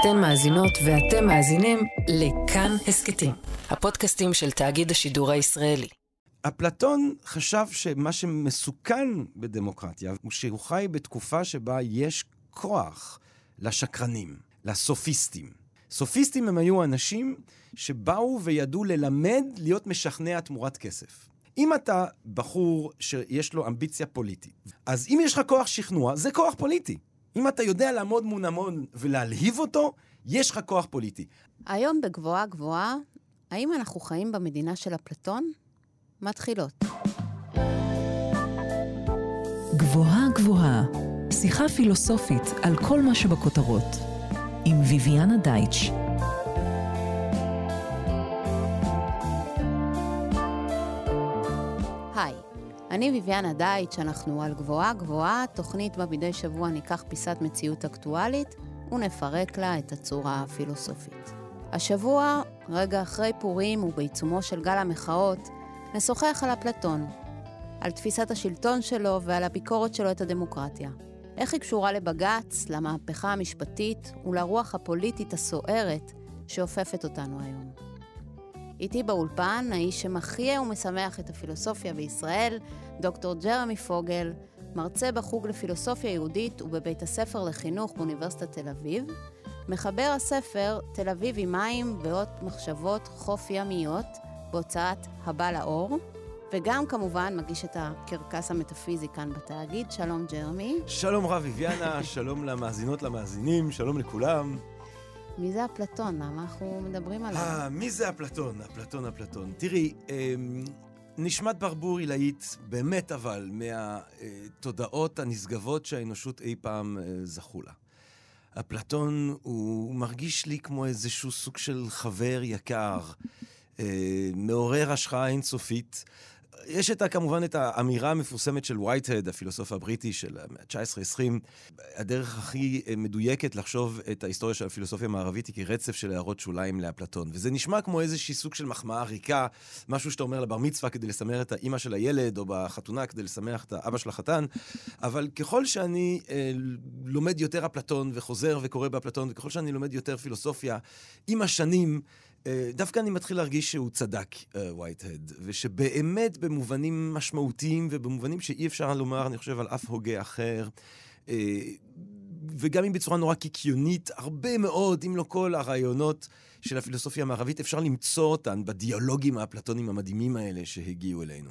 אתן מאזינות ואתם מאזינים לכאן הסכתים, הפודקאסטים של תאגיד השידור הישראלי. אפלטון חשב שמה שמסוכן בדמוקרטיה הוא שהוא חי בתקופה שבה יש כוח לשקרנים, לסופיסטים. סופיסטים הם היו אנשים שבאו וידעו ללמד להיות משכנע תמורת כסף. אם אתה בחור שיש לו אמביציה פוליטית, אז אם יש לך כוח שכנוע, זה כוח פוליטי. אם אתה יודע לעמוד מול המון ולהלהיב אותו, יש לך כוח פוליטי. היום בגבוהה גבוהה, האם אנחנו חיים במדינה של אפלטון? מתחילות. גבוהה גבוהה, שיחה פילוסופית על כל מה שבכותרות, עם ויviana דייטש. אני ויviana דייטש, אנחנו על גבוהה גבוהה, תוכנית בה מדי שבוע ניקח פיסת מציאות אקטואלית ונפרק לה את הצורה הפילוסופית. השבוע, רגע אחרי פורים ובעיצומו של גל המחאות, נשוחח על אפלטון, על תפיסת השלטון שלו ועל הביקורת שלו את הדמוקרטיה. איך היא קשורה לבג"ץ, למהפכה המשפטית ולרוח הפוליטית הסוערת שאופפת אותנו היום. איתי באולפן, האיש שמחיה ומשמח את הפילוסופיה בישראל, דוקטור ג'רמי פוגל, מרצה בחוג לפילוסופיה יהודית ובבית הספר לחינוך באוניברסיטת תל אביב, מחבר הספר תל אביב עם מים ועוד מחשבות חוף ימיות בהוצאת הבא לאור, וגם כמובן מגיש את הקרקס המטאפיזי כאן בתאגיד. שלום ג'רמי. שלום רב ויviana, שלום למאזינות, למאזינים, שלום לכולם. מי זה אפלטון? למה אנחנו מדברים עליו? אה, מי זה אפלטון? אפלטון, אפלטון. תראי, אה, נשמת ברבור עילאית, באמת אבל, מהתודעות הנשגבות שהאנושות אי פעם אה, זכו לה. אפלטון הוא מרגיש לי כמו איזשהו סוג של חבר יקר, אה, מעורר השחאה אינסופית. יש את, כמובן את האמירה המפורסמת של וייטהד, הפילוסוף הבריטי של המאה ה-19-20. הדרך הכי אה, מדויקת לחשוב את ההיסטוריה של הפילוסופיה המערבית היא כרצף של הערות שוליים לאפלטון. וזה נשמע כמו איזושהי סוג של מחמאה ריקה, משהו שאתה אומר לבר מצווה כדי לשמח את האימא של הילד, או בחתונה כדי לשמח את האבא של החתן. אבל ככל שאני אה, לומד יותר אפלטון וחוזר וקורא באפלטון, וככל שאני לומד יותר פילוסופיה, עם השנים... אה, דווקא אני מתחיל להרגיש שהוא צדק, וייטהד, uh, ושבאמת במובנים משמעותיים ובמובנים שאי אפשר לומר, אני חושב, על אף הוגה אחר, uh, וגם אם בצורה נורא קיקיונית, הרבה מאוד, אם לא כל הרעיונות של הפילוסופיה המערבית, אפשר למצוא אותן בדיאלוגים האפלטונים המדהימים האלה שהגיעו אלינו.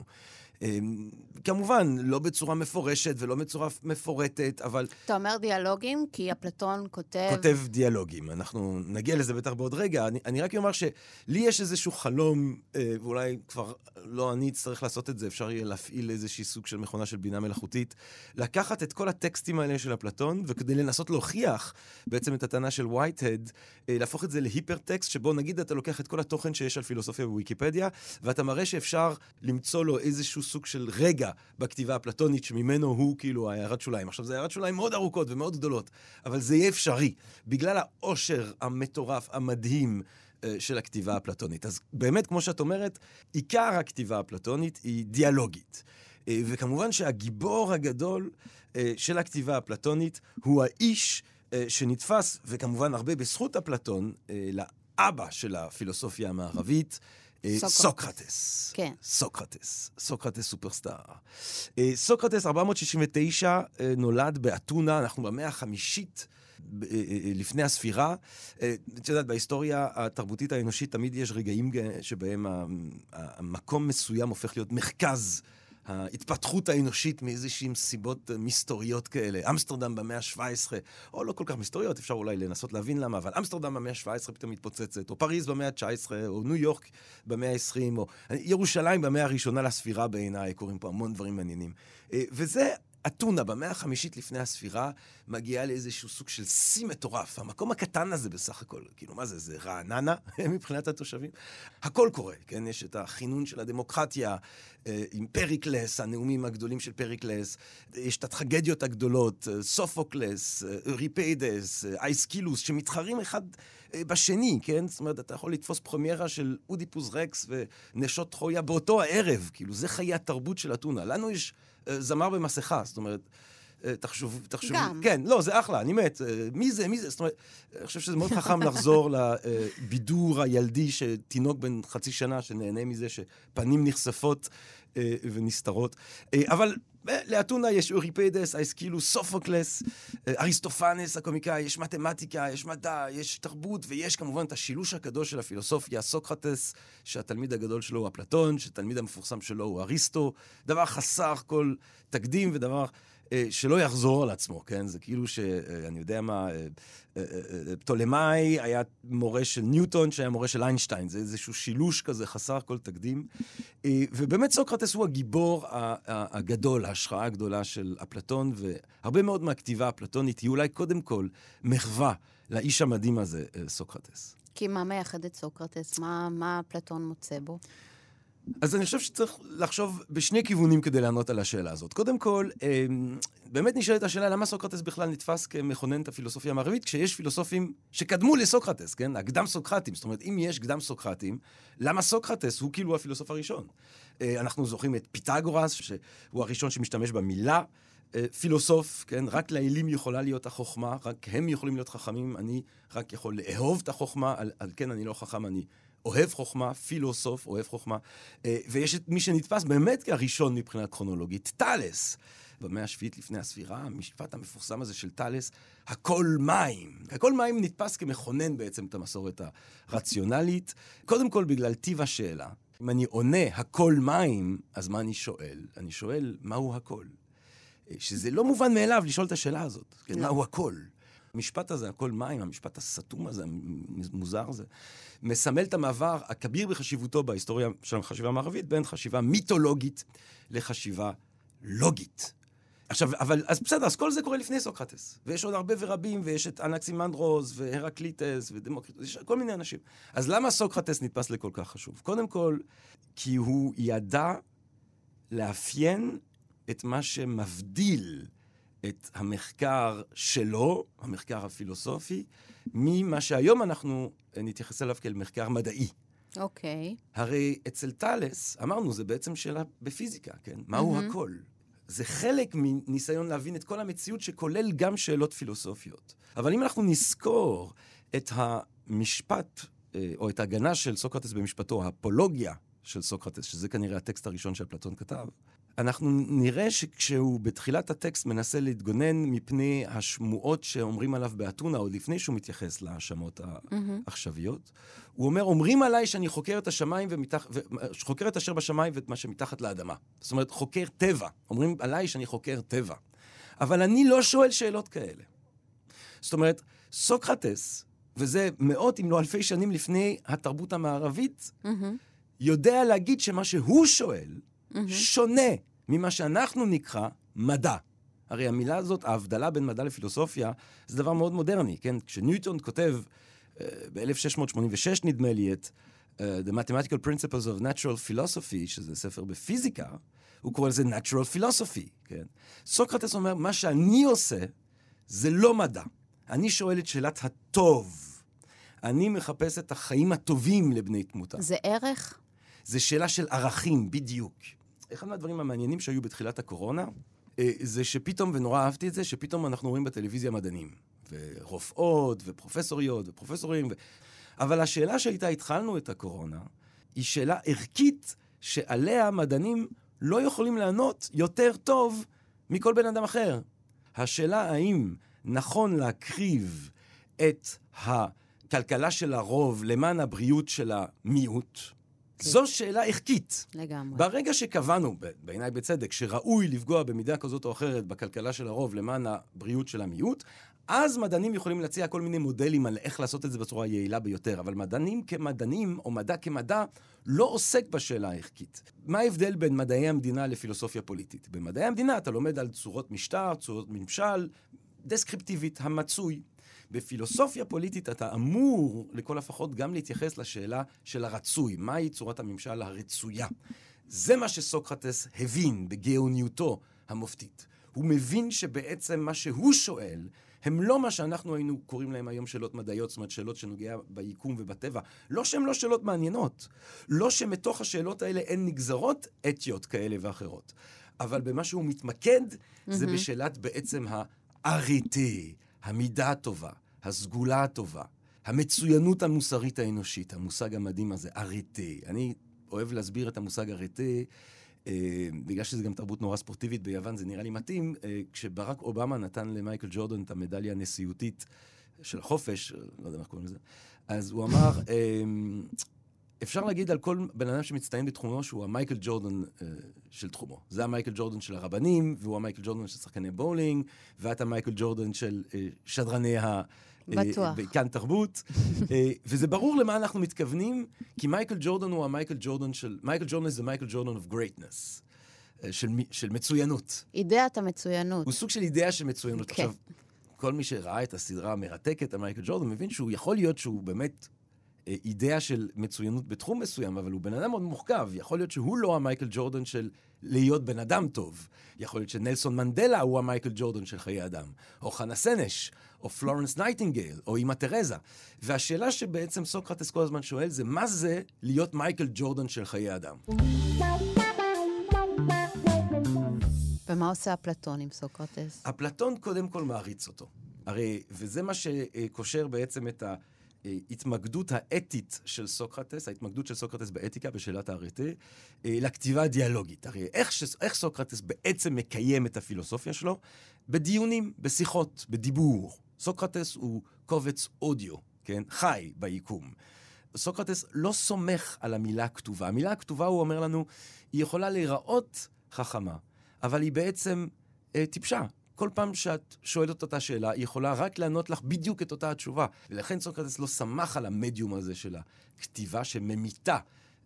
אמ, כמובן, לא בצורה מפורשת ולא בצורה מפורטת, אבל... אתה אומר דיאלוגים, כי אפלטון כותב... כותב דיאלוגים. אנחנו נגיע לזה בטח בעוד רגע. אני, אני רק אומר שלי יש איזשהו חלום, אה, ואולי כבר לא אני אצטרך לעשות את זה, אפשר יהיה להפעיל איזשהי סוג של מכונה של בינה מלאכותית, לקחת את כל הטקסטים האלה של אפלטון, וכדי לנסות להוכיח בעצם את הטענה של וייטהד, אה, להפוך את זה להיפר-טקסט, שבו נגיד אתה לוקח את כל התוכן שיש על פילוסופיה בוויקיפדיה, ואתה מראה שאפשר למצוא לו איזשהו סוג של רגע בכתיבה האפלטונית, שממנו הוא כאילו הערת שוליים. עכשיו, זה הערת שוליים מאוד ארוכות ומאוד גדולות, אבל זה יהיה אפשרי, בגלל העושר המטורף, המדהים. אה, של הכתיבה האפלטונית. אז באמת, כמו שאת אומרת, עיקר הכתיבה האפלטונית היא דיאלוגית. אה, וכמובן שהגיבור הגדול אה, של הכתיבה האפלטונית הוא האיש שנתפס, וכמובן הרבה בזכות אפלטון, לאבא של הפילוסופיה המערבית, אה, סוקרטס. כן. סוקרטס. סוקרטס סופרסטאר. אה, סוקרטס, 469, אה, נולד באתונה, אנחנו במאה החמישית. לפני הספירה. את יודעת, בהיסטוריה התרבותית האנושית תמיד יש רגעים שבהם המקום מסוים הופך להיות מרכז ההתפתחות האנושית מאיזשהן סיבות מסתוריות כאלה. אמסטרדם במאה ה-17, או לא כל כך מסתוריות, אפשר אולי לנסות להבין למה, אבל אמסטרדם במאה ה-17 פתאום מתפוצצת, או פריז במאה ה-19, או ניו יורק במאה ה-20, או ירושלים במאה הראשונה לספירה בעיניי, קורים פה המון דברים מעניינים. אה, וזה אתונה במאה החמישית לפני הספירה מגיעה לאיזשהו סוג של שיא מטורף. המקום הקטן הזה בסך הכל, כאילו, מה זה, זה רעננה מבחינת התושבים? הכל קורה, כן? יש את הכינון של הדמוקרטיה אה, עם פריקלס, הנאומים הגדולים של פריקלס, יש את הטרגדיות הגדולות, אה, סופוקלס, אה, אוריפידס, אייסקילוס, שמתחרים אחד בשני, כן? זאת אומרת, אתה יכול לתפוס פרמיירה של אודיפוס רקס ונשות טרויה באותו הערב, כאילו, זה חיי התרבות של אתונה. לנו יש... זמר במסכה, זאת אומרת, תחשוב, תחשוב... גם. כן, לא, זה אחלה, אני מת. אה, מי זה, מי זה? זאת אומרת, אני חושב שזה מאוד חכם לחזור לבידור הילדי שתינוק בן חצי שנה שנהנה מזה שפנים נחשפות אה, ונסתרות. אה, אבל אה, לאתונה יש אוריפדס, אייסקילוס, סופוקלס, אה, אריסטופנס הקומיקאי, יש מתמטיקה, יש מדע, יש תרבות, ויש כמובן את השילוש הקדוש של הפילוסופיה, סוקרטס, שהתלמיד הגדול שלו הוא אפלטון, שהתלמיד המפורסם שלו הוא אריסטו, דבר חסר כל תקדים ודבר... אה, שלא יחזור על עצמו, כן? זה כאילו ש... אה, יודע מה, אה, פטולמאי היה מורה של ניוטון, שהיה מורה של איינשטיין. זה איזשהו שילוש כזה חסר כל תקדים. ובאמת סוקרטס הוא הגיבור הגדול, ההשראה הגדולה של אפלטון, והרבה מאוד מהכתיבה האפלטונית היא אולי קודם כל מחווה לאיש המדהים הזה, סוקרטס. כי מה מייחד את סוקרטס? מה, מה אפלטון מוצא בו? אז אני חושב שצריך לחשוב בשני כיוונים כדי לענות על השאלה הזאת. קודם כל, אמ, באמת נשאלת השאלה למה סוקרטס בכלל נתפס כמכונן את הפילוסופיה המערבית, כשיש פילוסופים שקדמו לסוקרטס, כן? הקדם סוקרטים. זאת אומרת, אם יש קדם סוקרטים, למה סוקרטס הוא כאילו הפילוסוף הראשון? אה, אנחנו זוכרים את פיתגורס, שהוא הראשון שמשתמש במילה. אה, פילוסוף, כן? רק לאלים יכולה להיות החוכמה, רק הם יכולים להיות חכמים, אני רק יכול לאהוב את החוכמה, על, על כן אני לא חכם, אני אוהב חוכמה, פילוסוף, אוהב חוכמה. אה, ויש את מי שנתפס באמת כהראשון מבחינה קרונולוגית, טאלס. במאה השביעית לפני הספירה, המשפט המפורסם הזה של טאלס, הכל מים. הכל מים נתפס כמכונן בעצם את המסורת הרציונלית. קודם כל בגלל טיב השאלה. אם אני עונה הכל מים, אז מה אני שואל? אני שואל, מהו הכל? אה, שזה לא מובן מאליו לשאול את השאלה הזאת. כן, לא. מהו הכל? המשפט הזה, הכל מים, המשפט הסתום הזה, המוזר הזה, מסמל את המעבר הכביר בחשיבותו בהיסטוריה של החשיבה המערבית בין חשיבה מיתולוגית לחשיבה לוגית. עכשיו, אבל, אז בסדר, אז כל זה קורה לפני סוקרטס. ויש עוד הרבה ורבים, ויש את אנקסימנדרוס, והרקליטס, ודמוקריטוס, יש כל מיני אנשים. אז למה סוקרטס נתפס לכל כך חשוב? קודם כל, כי הוא ידע לאפיין את מה שמבדיל את המחקר שלו, המחקר הפילוסופי, ממה שהיום אנחנו נתייחס אליו כאל מחקר מדעי. אוקיי. הרי אצל טאלס, אמרנו, זה בעצם שאלה בפיזיקה, כן? מהו מהמם. הכל? זה חלק מניסיון להבין את כל המציאות שכולל גם שאלות פילוסופיות. אבל אם אנחנו נזכור את המשפט, אה, או את ההגנה של סוקרטס במשפטו, האפולוגיה של סוקרטס, שזה כנראה הטקסט הראשון שאפלטון כתב, אנחנו נראה שכשהוא בתחילת הטקסט מנסה להתגונן מפני השמועות שאומרים עליו באתונה, עוד לפני שהוא מתייחס להאשמות. העכשוויות, הוא אומר, אומרים עליי שאני חוקר את השמיים ומתח... ו... חוקר את אשר בשמיים ואת מה שמתחת לאדמה. זאת אומרת, חוקר טבע. אומרים עליי שאני חוקר טבע. אבל אני לא שואל שאלות כאלה. זאת אומרת, סוקרטס, וזה מאות אם לא אלפי שנים לפני התרבות המערבית, מהמם. יודע להגיד שמה שהוא שואל מהמם. שונה ממה שאנחנו נקרא מדע. הרי המילה הזאת, ההבדלה בין מדע לפילוסופיה, זה דבר מאוד מודרני, כן? כשניוטון כותב אה, ב-1686, נדמה לי, את אה, The Mathematical Principles of Natural Philosophy, שזה ספר בפיזיקה, הוא קורא לזה Natural Philosophy, כן? סוקרטס אומר, מה שאני עושה זה לא מדע. אני שואל את שאלת הטוב. אני מחפש את החיים הטובים לבני תמותה. זה ערך? זה שאלה של ערכים, בדיוק. אחד מהדברים המעניינים שהיו בתחילת הקורונה, אה, זה שפתאום, ונורא אהבתי את זה, שפתאום אנחנו רואים בטלוויזיה מדענים. ורופאות, ופרופסוריות, ופרופסורים. ו... אבל השאלה שאיתה התחלנו את הקורונה, היא שאלה ערכית שעליה מדענים לא יכולים לענות יותר טוב מכל בן אדם אחר. השאלה האם נכון להקריב את הכלכלה של הרוב למען הבריאות של המיעוט, זו שאלה ערכית. לגמרי. ברגע שקבענו, בעיניי בצדק, שראוי לפגוע במידה כזאת או אחרת בכלכלה של הרוב למען הבריאות של המיעוט, אז מדענים יכולים להציע כל מיני מודלים על איך לעשות את זה בצורה היעילה ביותר. אבל מדענים כמדענים, או מדע כמדע, לא עוסק בשאלה הערכית. מה ההבדל בין מדעי המדינה לפילוסופיה פוליטית? במדעי המדינה אתה לומד על צורות משטר, צורות ממשל, דסקריפטיבית, המצוי. בפילוסופיה פוליטית אתה אמור, לכל הפחות, גם להתייחס לשאלה של הרצוי. מהי צורת הממשל הרצויה? זה מה שסוקרטס הבין בגאוניותו המופתית. הוא מבין שבעצם מה שהוא שואל, הם לא מה שאנחנו היינו קוראים להם היום שאלות מדעיות, זאת אומרת שאלות שנוגע ביקום ובטבע. לא שהן לא שאלות מעניינות. לא שמתוך השאלות האלה אין נגזרות אתיות כאלה ואחרות. אבל במה שהוא מתמקד, זה בשאלת בעצם האריטה, המידה הטובה, הסגולה הטובה, המצוינות המוסרית האנושית, המושג המדהים הזה, אריטה. אני אוהב להסביר את המושג אריטה. אה, בגלל שזו גם תרבות נורא ספורטיבית ביוון, זה נראה לי מתאים. אה, כשברק אובמה נתן למייקל ג'ורדון את המדליה הנשיאותית של החופש, לא יודע איך קוראים לזה, אז הוא אמר, אה, אפשר להגיד על כל בן אדם שמצטיין בתחומו שהוא המייקל ג'ורדון אה, של תחומו. זה המייקל ג'ורדון של הרבנים, והוא המייקל ג'ורדון של שחקני בולינג, ואת המייקל ג'ורדון של אה, שדרני ה... בטוח. כאן תרבות. אה, וזה ברור למה אנחנו מתכוונים, כי מייקל ג'ורדון הוא המייקל ג'ורדון של... מייקל ג'ורדון זה מייקל ג'ורדון of greatness. אה, של, של מצוינות. אידאת המצוינות. הוא סוג של אידאה של מצוינות. כן. עכשיו, כל מי שראה את הסדרה המרתקת על מייקל ג'ורדון מבין שהוא יכול להיות שהוא באמת אה, אידאה של מצוינות בתחום מסוים, אבל הוא בן אדם מאוד מורכב. יכול להיות שהוא לא המייקל ג'ורדן של להיות בן אדם טוב. יכול להיות שנלסון מנדלה הוא המייקל ג'ורדן של חיי אדם. או חנה סנש, או פלורנס נייטינגייל, או אמא תרזה. והשאלה שבעצם סוקרטס כל הזמן שואל זה, מה זה להיות מייקל ג'ורדן של חיי אדם? ומה עושה אפלטון עם סוקרטס? אפלטון קודם כל מעריץ אותו. הרי, וזה מה שקושר בעצם את ההתמקדות האתית של סוקרטס, ההתמקדות של סוקרטס באתיקה, בשאלת האריתה, לכתיבה הדיאלוגית. הרי איך, ש... איך סוקרטס בעצם מקיים את הפילוסופיה שלו? בדיונים, בשיחות, בדיבור. סוקרטס הוא קובץ אודיו, כן? חי ביקום. סוקרטס לא סומך על המילה הכתובה. המילה הכתובה, הוא אומר לנו, היא יכולה להיראות חכמה, אבל היא בעצם אה, טיפשה. כל פעם שאת שואלת את אותה שאלה, היא יכולה רק לענות לך בדיוק את אותה התשובה. ולכן סוקרטס לא שמח על המדיום הזה של הכתיבה שממיתה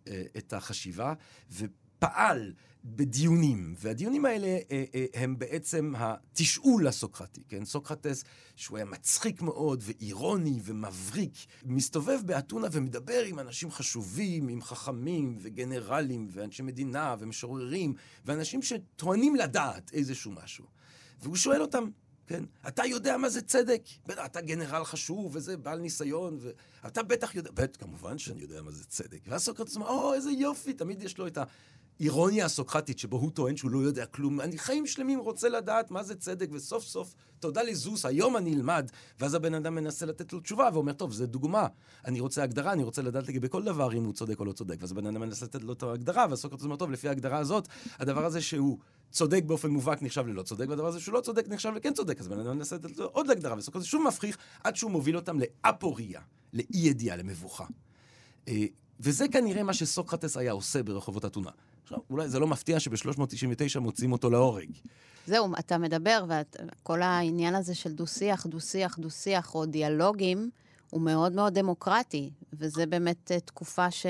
אה, את החשיבה, ופעל בדיונים. והדיונים האלה אה, אה, הם בעצם התשאול הסוקרטי, כן? סוקרטס, שהוא היה מצחיק מאוד ואירוני ומבריק, מסתובב באתונה ומדבר עם אנשים חשובים, עם חכמים וגנרלים ואנשי מדינה ומשוררים, ואנשים שטוענים לדעת איזשהו משהו. והוא שואל אותם, כן, אתה יודע מה זה צדק? אתה גנרל חשוב וזה, בעל ניסיון, ואתה בטח יודע, בטח, כמובן שאני יודע מה זה צדק. ואז סוקרטס אומר, או, איזה יופי, תמיד יש לו את האירוניה הסוקרטית, שבו הוא טוען שהוא לא יודע כלום. אני חיים שלמים רוצה לדעת מה זה צדק, וסוף סוף, תודה לזוס, היום אני אלמד. ואז הבן אדם מנסה לתת לו תשובה, ואומר, טוב, זו דוגמה. אני רוצה הגדרה, אני רוצה לדעת לגבי כל דבר אם הוא צודק או לא צודק. ואז הבן אדם מנסה לתת לו את ההגדרה, והסוקרטס אומר, טוב, לפי ההגדרה הזאת, הדבר הזה שהוא צודק באופן מובהק נחשב ללא צודק, והדבר הזה שהוא לא צודק נחשב לכן צודק. אז בן אדם מנסה לתת לו עוד הגדרה, וסוקרטס שוב מפחיך, עד שהוא מוביל אותם לאפוריה, לאי ידיעה, למבוכה. אה, וזה כנראה מה שסוקרטס היה עושה ברחובות אתונה. עכשיו, אולי זה לא מפתיע שב-399 מוצאים אותו להורג. זהו, אתה מדבר, וכל העניין הזה של דו-שיח, דו-שיח, דו-שיח, או דיאלוגים, הוא מאוד מאוד דמוקרטי, וזה באמת אה, תקופה ש...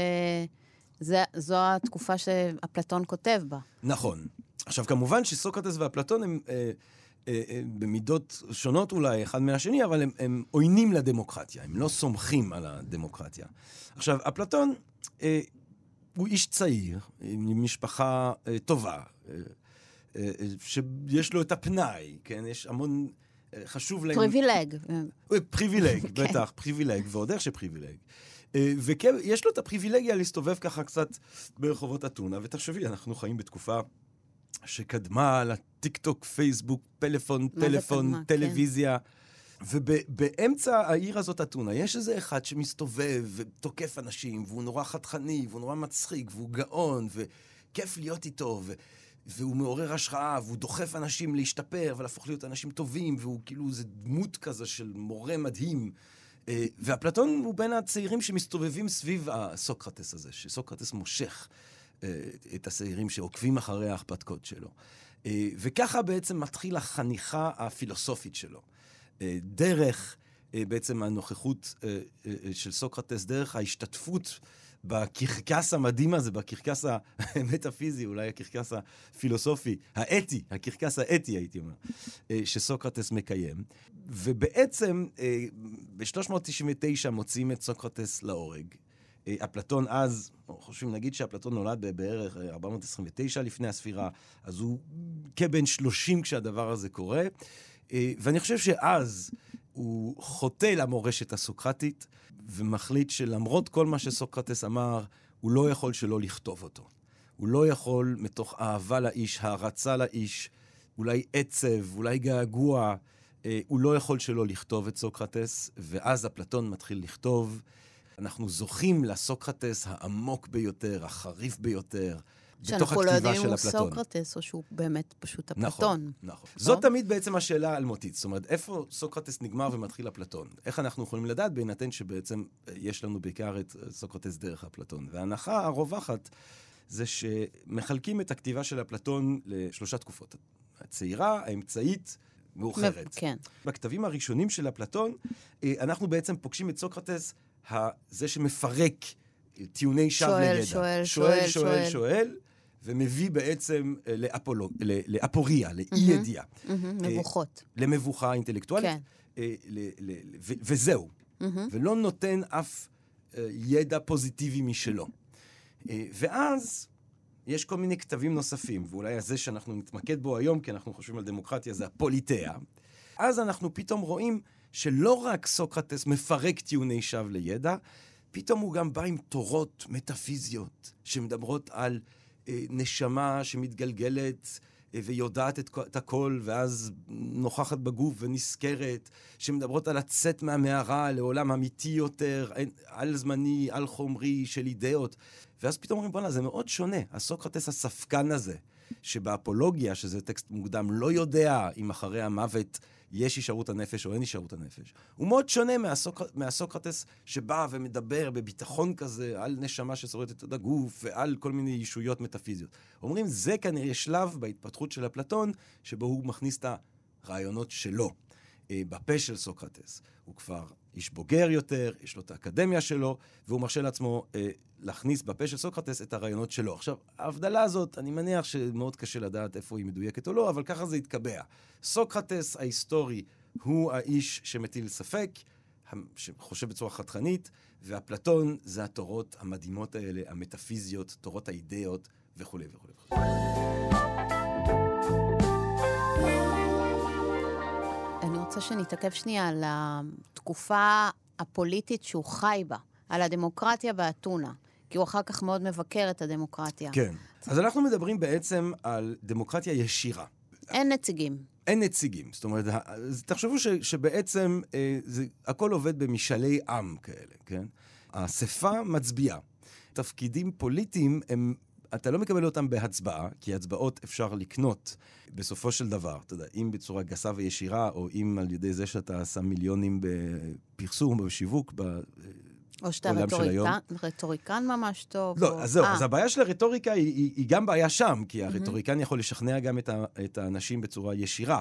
זה, זו התקופה שאפלטון כותב בה. נכון. עכשיו, כמובן שסוקרטס ואפלטון הם אה, אה, אה, במידות שונות אולי אחד מהשני, אבל הם, הם עוינים לדמוקרטיה, הם לא סומכים על הדמוקרטיה. עכשיו, אפלטון אה, הוא איש צעיר, עם משפחה אה, טובה, אה, אה, שיש לו את הפנאי, כן? יש המון... אה, חשוב להם... privilege. privilege, בטח, privilege, ועוד איך ש privilege. וכן, יש לו את הפריבילגיה להסתובב ככה קצת ברחובות אתונה, ותחשבי, אנחנו חיים בתקופה שקדמה לטיק טוק, פייסבוק, פלאפון, טלפון, קדמה, טלוויזיה. כן. ובאמצע העיר הזאת, אתונה, יש איזה אחד שמסתובב ותוקף אנשים, והוא נורא חתכני, והוא נורא מצחיק, והוא גאון, וכיף להיות איתו, ו... והוא מעורר השחאה, והוא דוחף אנשים להשתפר ולהפוך להיות אנשים טובים, והוא כאילו איזה דמות כזה של מורה מדהים. אה, ואפלטון הוא בין הצעירים שמסתובבים סביב הסוקרטס הזה, שסוקרטס מושך את הצעירים שעוקבים אחרי ההרפתקות שלו. אה, וככה בעצם מתחיל החניכה הפילוסופית שלו. דרך בעצם הנוכחות של סוקרטס, דרך ההשתתפות בקרקס המדהים הזה, בקרקס המטאפיזי, אולי הקרקס הפילוסופי, האתי, הקרקס האתי, הייתי אומר, שסוקרטס מקיים. ובעצם, ב-399 מוציאים את סוקרטס להורג. אפלטון אז, חושבים, נגיד שאפלטון נולד בערך 429 לפני הספירה, אז הוא כבן 30 כשהדבר הזה קורה. ואני חושב שאז הוא חוטא למורשת הסוקרטית, ומחליט שלמרות כל מה שסוקרטס אמר, הוא לא יכול שלא לכתוב אותו. הוא לא יכול מתוך אהבה לאיש, הערצה לאיש, אולי עצב, אולי געגוע, אה, הוא לא יכול שלא לכתוב את סוקרטס, ואז אפלטון מתחיל לכתוב. אנחנו זוכים לסוקרטס העמוק ביותר, החריף ביותר, בתוך הכתיבה של אפלטון. שאנחנו לא יודעים אם הוא סוקרטס, או שהוא באמת פשוט אפלטון. נכון, נכון. זאת תמיד בעצם השאלה האלמותית. זאת אומרת, איפה סוקרטס נגמר ומתחיל אפלטון? איך אנחנו יכולים לדעת, בהינתן שבעצם אה, יש לנו בעיקר את אה, סוקרטס דרך אפלטון? וההנחה הרווחת זה שמחלקים את הכתיבה של אפלטון לשלושה תקופות. הצעירה, האמצעית, מאוחרת. כן. בכתבים הראשונים של אפלטון, אה, אנחנו בעצם פוגשים את סוקרטס, זה שמפרק טיעוני שווא לידע. שואל, שואל, שואל, שואל, שואל, ומביא בעצם אה, לאפולוג, לאפוריה, לאי-ידיעה. אה, מבוכות. למבוכה אינטלקטואלית. כן. וזהו. ולא נותן אף ידע פוזיטיבי משלו. ואז יש כל מיני כתבים נוספים, ואולי הזה שאנחנו נתמקד בו היום, כי אנחנו חושבים על דמוקרטיה, זה הפוליטאה. אז אנחנו פתאום רואים שלא רק סוקרטס מפרק טיעוני שווא לידע, פתאום הוא גם בא עם תורות מטאפיזיות שמדברות על אה, נשמה שמתגלגלת אה, ויודעת את, את הכל, ואז נוכחת בגוף ונזכרת, שמדברות על לצאת מהמערה לעולם אמיתי יותר, על זמני, על חומרי, של אידאות. ואז פתאום אומרים, בואנה, זה מאוד שונה. הסוקרטס הספקן הזה, שבאפולוגיה, שזה טקסט מוקדם, לא יודע אם אחרי המוות יש הישארות הנפש או אין הישארות הנפש. הוא מאוד שונה מהסוק... מהסוקרטס שבא ומדבר בביטחון כזה על נשמה ששורדת את הגוף ועל כל מיני ישויות מטאפיזיות. אומרים, זה כנראה שלב בהתפתחות של אפלטון, שבו הוא מכניס את הרעיונות שלו. אה, בפה של סוקרטס. הוא כבר איש בוגר יותר, יש לו את האקדמיה שלו, והוא מרשה לעצמו אה, להכניס בפה של סוקרטס את הרעיונות שלו. עכשיו, ההבדלה הזאת, אני מניח שמאוד קשה לדעת איפה היא מדויקת או לא, אבל ככה זה התקבע. סוקרטס ההיסטורי הוא האיש שמטיל ספק, שחושב בצורה חתכנית, ואפלטון זה התורות המדהימות האלה, המטאפיזיות, תורות האידאות וכולי וכולי. אני רוצה שנתעכב שנייה על התקופה הפוליטית שהוא חי בה, על הדמוקרטיה באתונה. כי הוא אחר כך מאוד מבקר את הדמוקרטיה. כן. אז אנחנו מדברים בעצם על דמוקרטיה ישירה. אין נציגים. אין נציגים. זאת אומרת, תחשבו ש, שבעצם אה, זה, הכל עובד במשאלי עם כאלה, כן? האספה מצביעה. תפקידים פוליטיים הם אתה לא מקבל אותם בהצבעה, כי הצבעות אפשר לקנות בסופו של דבר. אתה יודע, אם בצורה גסה וישירה, או אם על ידי זה שאתה שם מיליונים בפרסום בשיווק, או שאתה רטוריקן, רטוריקן ממש טוב. לא, או... אז זהו, אה. אז הבעיה של הרטוריקה היא, היא, היא גם בעיה שם, כי הרטוריקן mm-hmm. יכול לשכנע גם את, ה, את האנשים בצורה ישירה.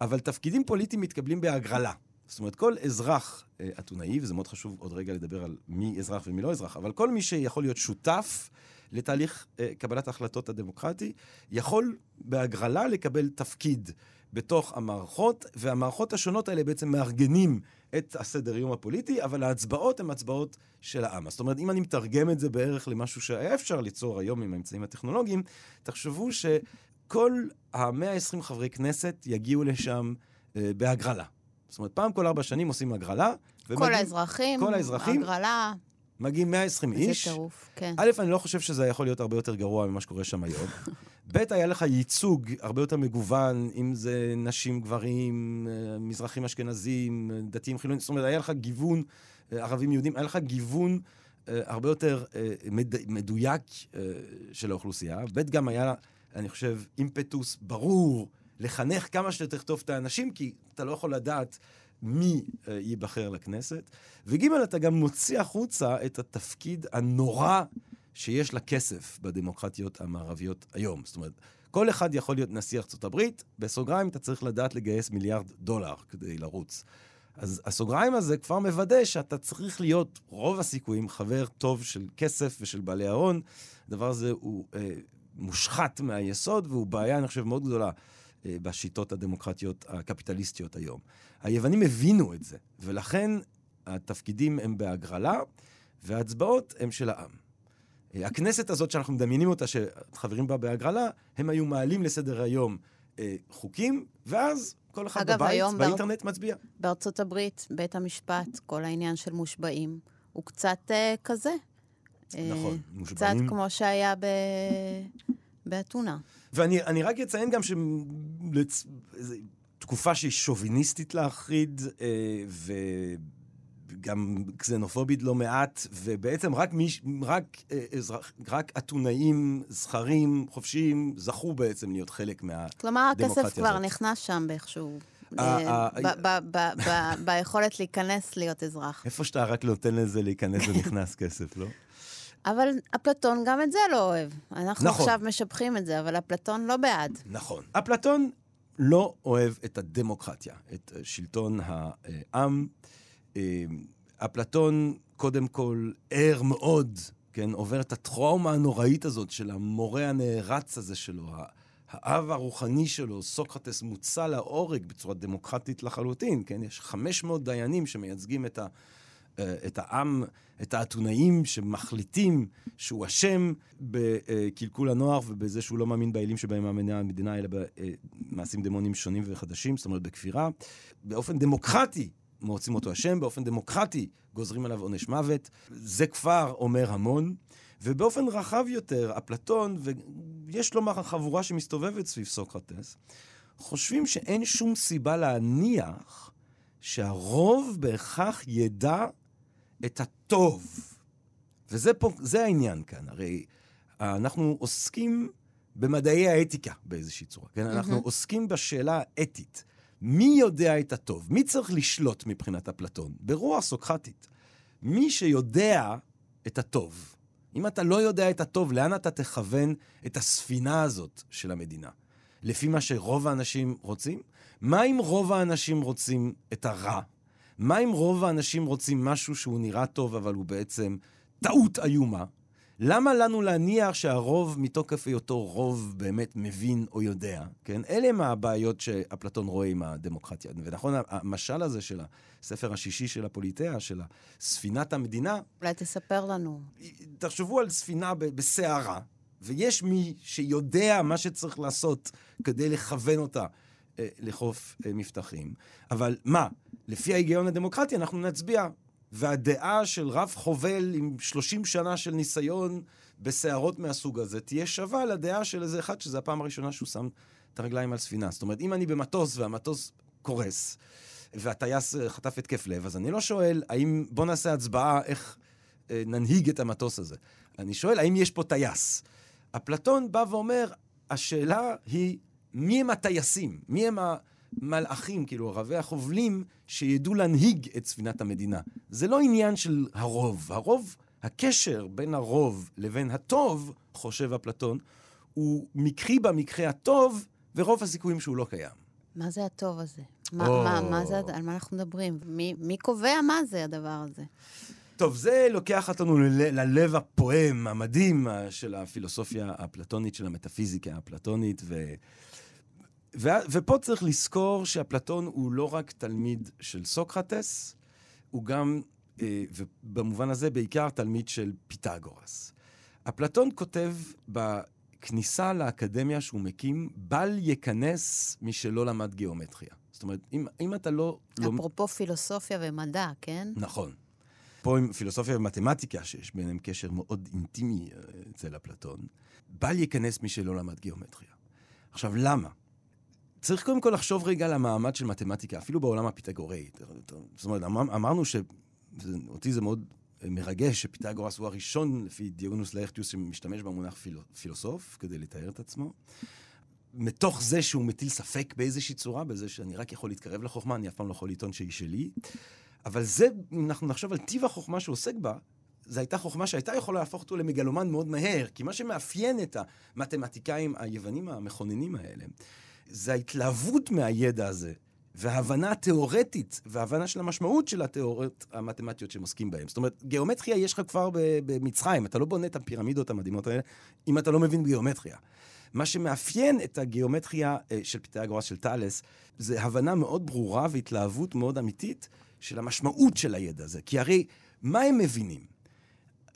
אבל תפקידים פוליטיים מתקבלים בהגרלה. זאת אומרת, כל אזרח אה, אתונאי, וזה מאוד חשוב עוד רגע לדבר על מי אזרח ומי לא אזרח, אבל כל מי שיכול להיות שותף לתהליך אה, קבלת ההחלטות הדמוקרטי, יכול בהגרלה לקבל תפקיד בתוך המערכות, והמערכות השונות האלה בעצם מארגנים את הסדר יום הפוליטי, אבל ההצבעות הן הצבעות של העם. זאת אומרת, אם אני מתרגם את זה בערך למשהו שהיה אפשר ליצור היום עם האמצעים הטכנולוגיים, תחשבו שכל ה-120 חברי כנסת יגיעו לשם אה, בהגרלה. זאת אומרת, פעם כל ארבע שנים עושים הגרלה. כל ומגיע, האזרחים, כל האזרחים, הגרלה. מגיעים 120 איש. זה טירוף, כן. א', אני לא חושב שזה יכול להיות הרבה יותר גרוע ממה שקורה שם היום. ב', היה לך ייצוג הרבה יותר מגוון, אם זה נשים, גברים, אה, מזרחים אשכנזים, דתיים חילונים, זאת אומרת, היה לך גיוון, אה, ערבים יהודים, היה לך גיוון אה, הרבה יותר מד, מדויק של האוכלוסייה. ב', גם היה, אני חושב, אימפטוס ברור לחנך כמה שיותר טוב את האנשים, כי אתה לא יכול לדעת מי ייבחר לכנסת, וג' אתה גם מוציא החוצה את התפקיד הנורא שיש לכסף בדמוקרטיות המערביות היום. זאת אומרת, כל אחד יכול להיות נשיא ארצות הברית, בסוגריים אתה צריך לדעת לגייס מיליארד דולר כדי לרוץ. אז הסוגריים הזה כבר מוודא שאתה צריך להיות, רוב הסיכויים, חבר טוב של כסף ושל בעלי ההון. הדבר הזה הוא אה, מושחת מהיסוד, והוא בעיה, אני חושב, מאוד גדולה אה, בשיטות הדמוקרטיות הקפיטליסטיות היום. היוונים הבינו את זה, ולכן התפקידים הם בהגרלה, וההצבעות הם של העם. אה, הכנסת הזאת שאנחנו מדמיינים אותה, שחברים בה בהגרלה, הם היו מעלים לסדר היום אה, חוקים, ואז כל אחד אגב, בבית, היום באינטרנט בר... מצביע. בארצות הברית, בית המשפט, כל העניין של מושבעים, הוא קצת אה, כזה. נכון, קצת מושבעים. כמו שהיה ב... באתונה. ואני רק אציין גם שתקופה שהיא שוביניסטית להחריד, אה, וגם קסנופובית לא מעט, ובעצם רק, מי, רק, אה, אזרח, רק אתונאים, זכרים, חופשיים, זכו בעצם להיות חלק מהדמוקרטיה כלומר, הזאת. הכסף כבר נכנס שם באיכשהו. אה, אה, ביכולת להיכנס להיות אזרח. איפה שאתה רק נותן לזה להיכנס ונכנס כסף, לא? אבל אפלטון גם את זה לא אוהב. אנחנו נכון. עכשיו משבחים את זה, אבל אפלטון לא בעד. נכון. אפלטון לא אוהב את הדמוקרטיה, את שלטון העם. אה, אפלטון, קודם כל, ער מאוד, כן, עובר את הטראומה הנוראית הזאת של המורה הנערץ הזה שלו, האב הרוחני שלו, סוקרטס, מוצא להורג בצורה דמוקרטית לחלוטין, כן? יש 500 דיינים שמייצגים את ה... אה, את העם, את האתונאים שמחליטים שהוא אשם בקלקול הנוער ובזה שהוא לא מאמין באלים שבהם מאמינה המדינה, אלא במעשים דמונים שונים וחדשים, זאת אומרת בכפירה. באופן דמוקרטי מוצאים אותו אשם, באופן דמוקרטי גוזרים עליו עונש מוות. זה כבר אומר המון. ובאופן רחב יותר, אפלטון, ויש לומר החבורה שמסתובבת סביב סוקרטס, חושבים שאין שום סיבה להניח שהרוב בהכרח ידע את הטוב. וזה פה, זה העניין כאן. הרי אנחנו עוסקים במדעי האתיקה באיזושהי צורה, כן? אנחנו עוסקים בשאלה האתית. מי יודע את הטוב? מי צריך לשלוט מבחינת אפלטון? ברוח סוקרטית. מי שיודע את הטוב. אם אתה לא יודע את הטוב, לאן אתה תכוון את הספינה הזאת של המדינה? לפי מה שרוב האנשים רוצים? מה אם רוב האנשים רוצים את הרע? מה אם רוב האנשים רוצים משהו שהוא נראה טוב, אבל הוא בעצם טעות איומה? למה לנו להניח שהרוב, מתוקף היותו רוב, באמת מבין או יודע? כן? אלה הם הבעיות שאפלטון רואה עם הדמוקרטיה. ונכון, המשל הזה של הספר השישי של הפוליטאה, של ספינת המדינה, אולי תספר לנו. תחשבו על ספינה בסערה, ויש מי שיודע מה שצריך לעשות כדי לכוון אותה אה, לחוף אה, מבטחים. אבל מה, לפי ההיגיון הדמוקרטי אנחנו נצביע. והדעה של רב חובל עם 30 שנה של ניסיון בסערות מהסוג הזה תהיה שווה לדעה של איזה אחד שזו הפעם הראשונה שהוא שם את הרגליים על ספינה. זאת אומרת, אם אני במטוס והמטוס קורס, והטייס אה, חטף התקף לב, אז אני לא שואל, האם, בוא נעשה הצבעה איך אה, ננהיג את המטוס הזה. אני שואל, האם יש פה טייס? אפלטון בא ואומר, השאלה היא, מי הם הטייסים? מי הם המלאכים, כאילו, רבי החובלים, שידעו להנהיג את ספינת המדינה? זה לא עניין של הרוב. הרוב, הקשר בין הרוב לבין הטוב, חושב אפלטון, הוא מקרי במקרה הטוב, ורוב הסיכויים שהוא לא קיים. מה זה הטוב הזה? מה, או. מה, מה זה, על מה אנחנו מדברים? מי, מי קובע מה זה הדבר הזה? טוב, זה לוקח אותנו ל- ללב הפועם, המדהים של הפילוסופיה האפלטונית, של המטאפיזיקה האפלטונית, ו... ו... ופה צריך לזכור שאפלטון הוא לא רק תלמיד של סוקרטס, הוא גם, אה, ובמובן הזה בעיקר תלמיד של פיתגורס. אפלטון כותב בכניסה לאקדמיה שהוא מקים, בל ייכנס מי שלא למד גיאומטריה. זאת אומרת, אם, אם אתה לא... לא... אפרופו פילוסופיה ומדע, כן? נכון. פה עם פילוסופיה ומתמטיקה, שיש ביניהם קשר מאוד אינטימי אה, אצל אפלטון, בל ייכנס מי שלא למד גיאומטריה. עכשיו, למה? צריך קודם כל לחשוב רגע על המעמד של מתמטיקה, אפילו בעולם הפיתגוראי. זאת אומרת, אמר, אמרנו שאותי זה מאוד אה, מרגש שפיתגורס הוא הראשון, לפי דיונוס לאכטיוס, שמשתמש במונח פיל, פילוסוף כדי לתאר את עצמו. מתוך זה שהוא מטיל ספק באיזושהי צורה, בזה שאני רק יכול להתקרב לחוכמה, אני אף פעם לא יכול לטעון שהיא שלי. אבל זה, אם אנחנו נחשוב על טיב החוכמה שהוא עוסק בה, זו הייתה חוכמה שהייתה יכולה להפוך אותו למגלומן מאוד מהר, כי מה שמאפיין את המתמטיקאים היוונים המכוננים האלה, זה ההתלהבות מהידע הזה, וההבנה התיאורטית, וההבנה של המשמעות של התיאוריות המתמטיות שהם עוסקים בהן. זאת אומרת, גיאומטריה יש לך כבר במצרים, אתה לא בונה את הפירמידות המדהימות האלה, אם אתה לא מבין גיאומטריה. מה שמאפיין את הגיאומטריה אה, של פיתגורס, של תאלס, זה הבנה מאוד ברורה והתלהבות מאוד אמיתית של המשמעות של הידע הזה. כי הרי, מה הם מבינים?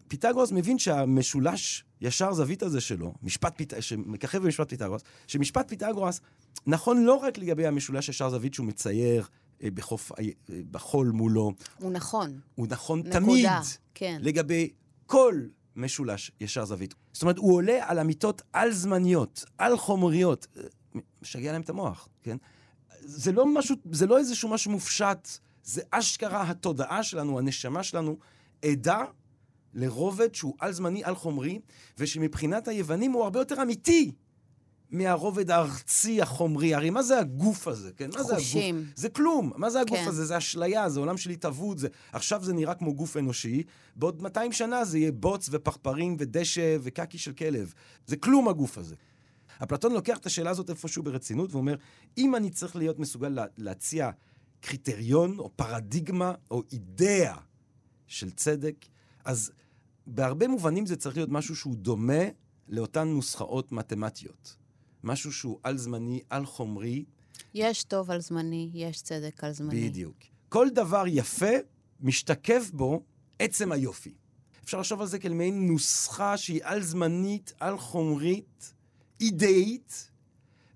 פיתגורס מבין שהמשולש ישר זווית הזה שלו, משפט פיתגורס, שמככב במשפט פיתגורס, שמשפט פיתגורס נכון לא רק לגבי המשולש ישר זווית שהוא מצייר אה, בחוף, אה, בחול מולו, הוא נכון. הוא נכון נקודה, תמיד כן. לגבי כל משולש ישר זווית. זאת אומרת, הוא עולה על אמיתות על-זמניות, על-חומריות. משגע להם את המוח, כן? זה לא משהו, זה לא איזשהו משהו מופשט, זה אשכרה התודעה שלנו, הנשמה שלנו, עדה לרובד שהוא על-זמני, על-חומרי, ושמבחינת היוונים הוא הרבה יותר אמיתי מהרובד הארצי החומרי. הרי מה זה הגוף הזה, כן? מה זה הגוף? חושים. זה כלום. מה זה הגוף כן. הזה? זה אשליה, זה עולם של התהוות. זה... עכשיו זה נראה כמו גוף אנושי, בעוד 200 שנה זה יהיה בוץ ופחפרים ודשא וקקי של כלב. זה כלום הגוף הזה. אפלטון לוקח את השאלה הזאת איפשהו ברצינות ואומר, אם אני צריך להיות מסוגל לה, להציע קריטריון או פרדיגמה או אידאה של צדק, אז בהרבה מובנים זה צריך להיות משהו שהוא דומה לאותן נוסחאות מתמטיות. משהו שהוא על-זמני, על-חומרי, יש טוב על זמני, יש צדק על זמני. בדיוק. כל דבר יפה, משתקף בו עצם היופי. אפשר לחשוב על זה כאל מעין נוסחה שהיא על-זמנית, על-חומרית, אידאית,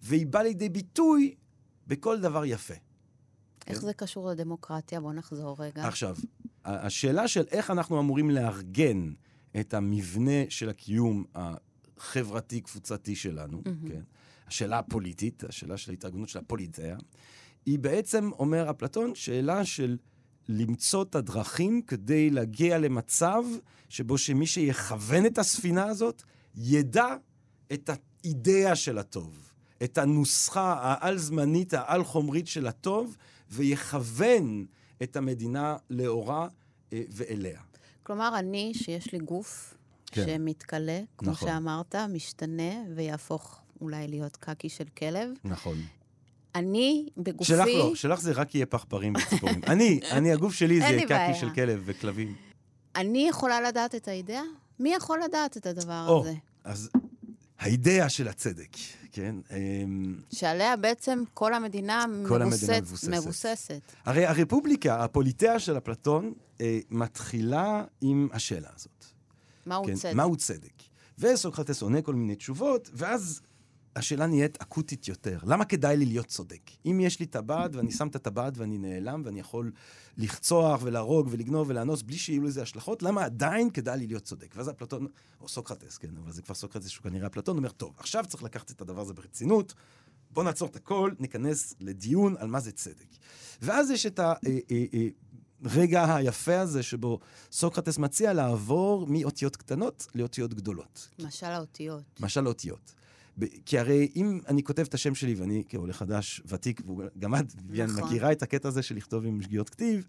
והיא באה לידי ביטוי בכל דבר יפה. איך זה קשור לדמוקרטיה? בוא נחזור רגע. עכשיו, השאלה של איך אנחנו אמורים לארגן את המבנה של הקיום החברתי-קבוצתי שלנו, מהמם. כן? השאלה הפוליטית, השאלה של ההתארגנות של הפוליטאה, היא בעצם, אומר אפלטון, שאלה של למצוא את הדרכים כדי להגיע למצב שבו שמי שיכוון את הספינה הזאת, ידע את האידאה של הטוב, את הנוסחה העל-זמנית, העל-חומרית של הטוב, ויכוון את המדינה לאורה אה, ואליה. כלומר, אני, שיש לי גוף כן. שמתכלה, כמו נכון. שאמרת, משתנה ויהפוך אולי להיות קקי של כלב, נכון. אני בגופי... שלך לא, שלך זה רק יהיה פחפרים וציפורים. אני, אני, הגוף שלי זה קקי בעיה. של כלב וכלבים. אני יכולה לדעת את האידאה? מי יכול לדעת את הדבר או, הזה? אז האידאה של הצדק, כן? אמ, שעליה בעצם כל המדינה, כל מבוסס, המדינה מבוססת. מבוססת. הרי הרפובליקה, הפוליטאה של אפלטון, אה, מתחילה עם השאלה הזאת. מהו כן? צדק? מהו צדק? וסוקרטס עונה כל מיני תשובות, ואז השאלה נהיית אקוטית יותר. למה כדאי לי להיות צודק? אם יש לי טבעת ואני שם את הטבעת ואני נעלם ואני יכול לרצוח ולהרוג ולגנוב ולאנוס בלי שיהיו לזה השלכות, למה עדיין כדאי לי להיות צודק? ואז אפלטון, או סוקרטס, כן, אבל זה כבר סוקרטס שהוא כנראה אפלטון, אומר, טוב, עכשיו צריך לקחת את הדבר הזה ברצינות, בוא נעצור את הכל, ניכנס לדיון על מה זה צדק. ואז יש את הרגע היפה הזה שבו סוקרטס מציע לעבור מאותיות קטנות לאותיות גדולות. משל האותיות. משל האותיות. כי הרי אם אני כותב את השם שלי, ואני כעולה חדש, ותיק, וגם את, נכון. מכירה את הקטע הזה של לכתוב עם שגיאות כתיב,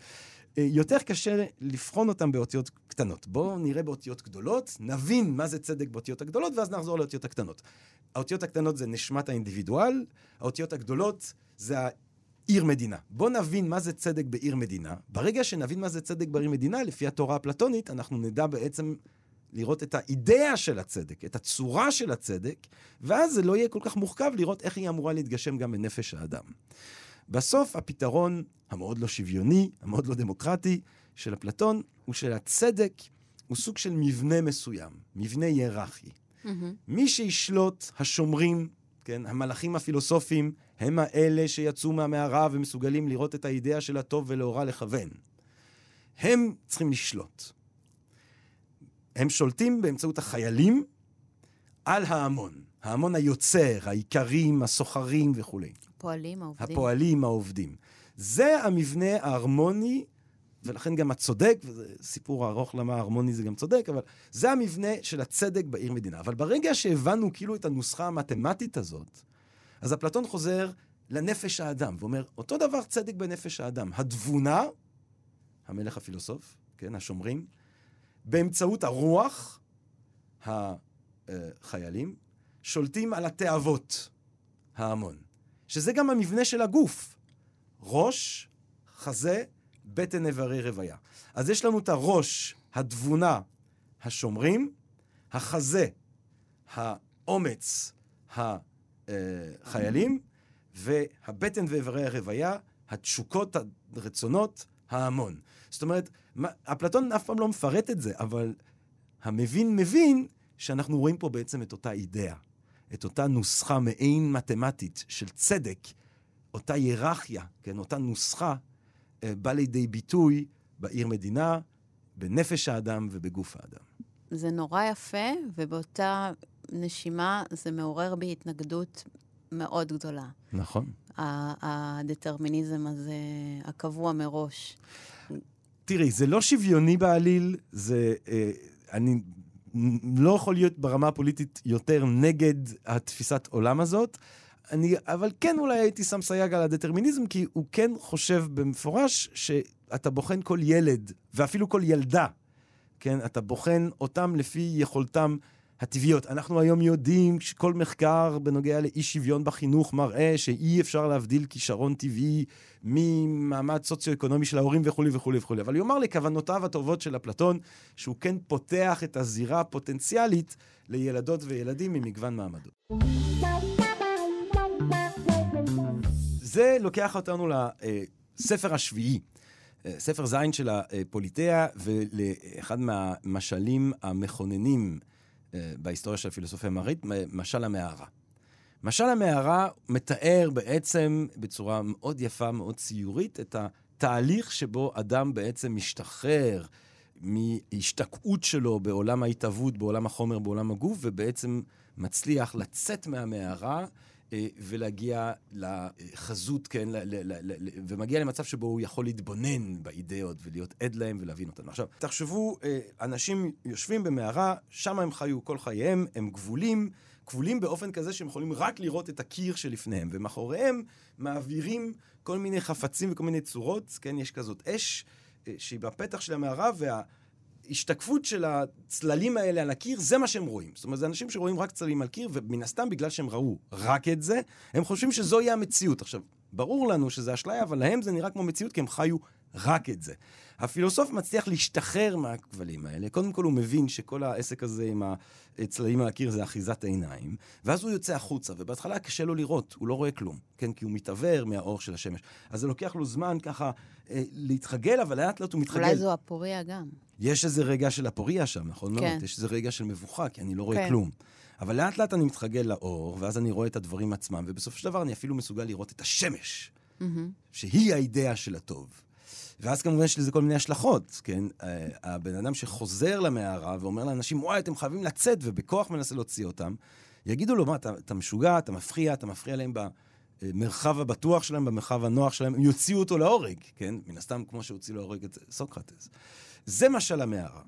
אה, יותר קשה לבחון אותם באותיות קטנות. בואו נראה באותיות גדולות, נבין מה זה צדק באותיות הגדולות, ואז נחזור לאותיות הקטנות. האותיות הקטנות זה נשמת האינדיבידואל, האותיות הגדולות זה העיר מדינה. בואו נבין מה זה צדק בעיר מדינה. ברגע שנבין מה זה צדק בעיר מדינה, לפי התורה הפלטונית, אנחנו נדע בעצם לראות את האידאה של הצדק, את הצורה של הצדק, ואז זה לא יהיה כל כך מורכב לראות איך היא אמורה להתגשם גם בנפש האדם. בסוף הפתרון המאוד לא שוויוני, המאוד לא דמוקרטי של אפלטון, הוא שלצדק הוא סוג של מבנה מסוים, מבנה היררכי. מהמם. מי שישלוט, השומרים, כן, המלאכים הפילוסופיים, הם האלה שיצאו מהמערה ומסוגלים לראות את האידאה של הטוב ולאורה לכוון. הם צריכים לשלוט. הם שולטים באמצעות החיילים על ההמון. ההמון היוצר, האיכרים, הסוחרים וכולי. הפועלים, העובדים. הפועלים, העובדים. זה המבנה ההרמוני, ולכן גם הצודק, וזה סיפור ארוך למה ההרמוני זה גם צודק, אבל זה המבנה של הצדק בעיר מדינה. אבל ברגע שהבנו כאילו את הנוסחה המתמטית הזאת, אז אפלטון חוזר לנפש האדם, ואומר, אותו דבר צדק בנפש האדם. התבונה, המלך הפילוסוף, כן, השומרים, באמצעות הרוח, החיילים, שולטים על התאוות, ההמון. שזה גם המבנה של הגוף. ראש, חזה, בטן איברי רוויה. אז יש לנו את הראש, התבונה, השומרים, החזה, האומץ, החיילים, והבטן ואיברי הרוויה, התשוקות, הרצונות, ההמון. זאת אומרת, מה- אפלטון אף פעם לא מפרט את זה, אבל המבין מבין שאנחנו רואים פה בעצם את אותה אידאה, את אותה נוסחה מעין מתמטית של צדק, אותה היררכיה, כן, אותה נוסחה, אה, באה לידי ביטוי בעיר מדינה, בנפש האדם ובגוף האדם. זה נורא יפה, ובאותה נשימה זה מעורר בי התנגדות מאוד גדולה. נכון. הדטרמיניזם הזה, הקבוע מראש. תראי, זה לא שוויוני בעליל, זה... אה, אני לא יכול להיות ברמה הפוליטית יותר נגד התפיסת עולם הזאת. אני, אבל כן אולי הייתי שם סייג על הדטרמיניזם, כי הוא כן חושב במפורש שאתה בוחן כל ילד, ואפילו כל ילדה, כן? אתה בוחן אותם לפי יכולתם הטבעיות. אנחנו היום יודעים שכל מחקר בנוגע לאי שוויון בחינוך מראה שאי אפשר להבדיל כישרון טבעי ממעמד סוציו-אקונומי של ההורים וכולי וכולי וכולי. אבל יאמר לכוונותיו הטובות של אפלטון, שהוא כן פותח את הזירה הפוטנציאלית לילדות וילדים ממגוון מעמדות. זה לוקח אותנו לספר השביעי. ספר זין של הפוליטאה, ולאחד מהמשלים המכוננים בהיסטוריה של הפילוסופיה המערבית, משל המערה. משל המערה מתאר בעצם בצורה מאוד יפה, מאוד ציורית, את התהליך שבו אדם בעצם משתחרר מהשתקעות שלו בעולם ההתהוות, בעולם החומר, בעולם הגוף, ובעצם מצליח לצאת מהמערה אה, ולהגיע לחזות, כן, ומגיע למצב שבו הוא יכול להתבונן באידאות ולהיות עד להם ולהבין אותנו. עכשיו, תחשבו, אה, אנשים יושבים במערה, שם הם חיו כל חייהם, הם גבולים, כבולים באופן כזה שהם יכולים רק לראות את הקיר שלפניהם, ומאחוריהם מעבירים כל מיני חפצים וכל מיני צורות, כן, יש כזאת אש אה, שהיא בפתח של המערה, וה... ההשתקפות של הצללים האלה על הקיר, זה מה שהם רואים. זאת אומרת, זה אנשים שרואים רק צללים על קיר, ומן הסתם, בגלל שהם ראו רק את זה, הם חושבים שזוהי המציאות. עכשיו, ברור לנו שזה אשליה, אבל להם זה נראה כמו מציאות, כי הם חיו רק את זה. הפילוסוף מצליח להשתחרר מהכבלים האלה. קודם כל הוא מבין שכל העסק הזה עם הצללים על הקיר זה אחיזת העיניים, ואז הוא יוצא החוצה, ובהתחלה קשה לו לראות, הוא לא רואה כלום, כן? כי הוא מתעוור מהאור של השמש. אז זה לוקח לו זמן ככה אה, להתחגל, אבל לאט לאט הוא מתחגל. אולי זו הפוריה גם. יש איזה רגע של הפוריה שם, נכון כן. מאוד? יש איזה רגע של מבוכה, כי אני לא רואה כן. כלום. אבל לאט לאט אני מתחגל לאור, ואז אני רואה את הדברים עצמם, ובסופו של דבר אני אפילו מסוגל לראות את השמש, mm-hmm. שהיא האידאה של הטוב. ואז כמובן יש לזה כל מיני השלכות, כן? אה, הבן אדם שחוזר למערה ואומר לאנשים, וואי, אתם חייבים לצאת, ובכוח מנסה להוציא אותם, יגידו לו, מה, אתה, אתה משוגע, אתה מפריע, אתה מפריע להם במרחב הבטוח שלהם, במרחב הנוח שלהם, הם יוציאו אותו להורג, כן? מן הסתם, כמו שהוציאו להורג את סוקרטס. זה משל המערה.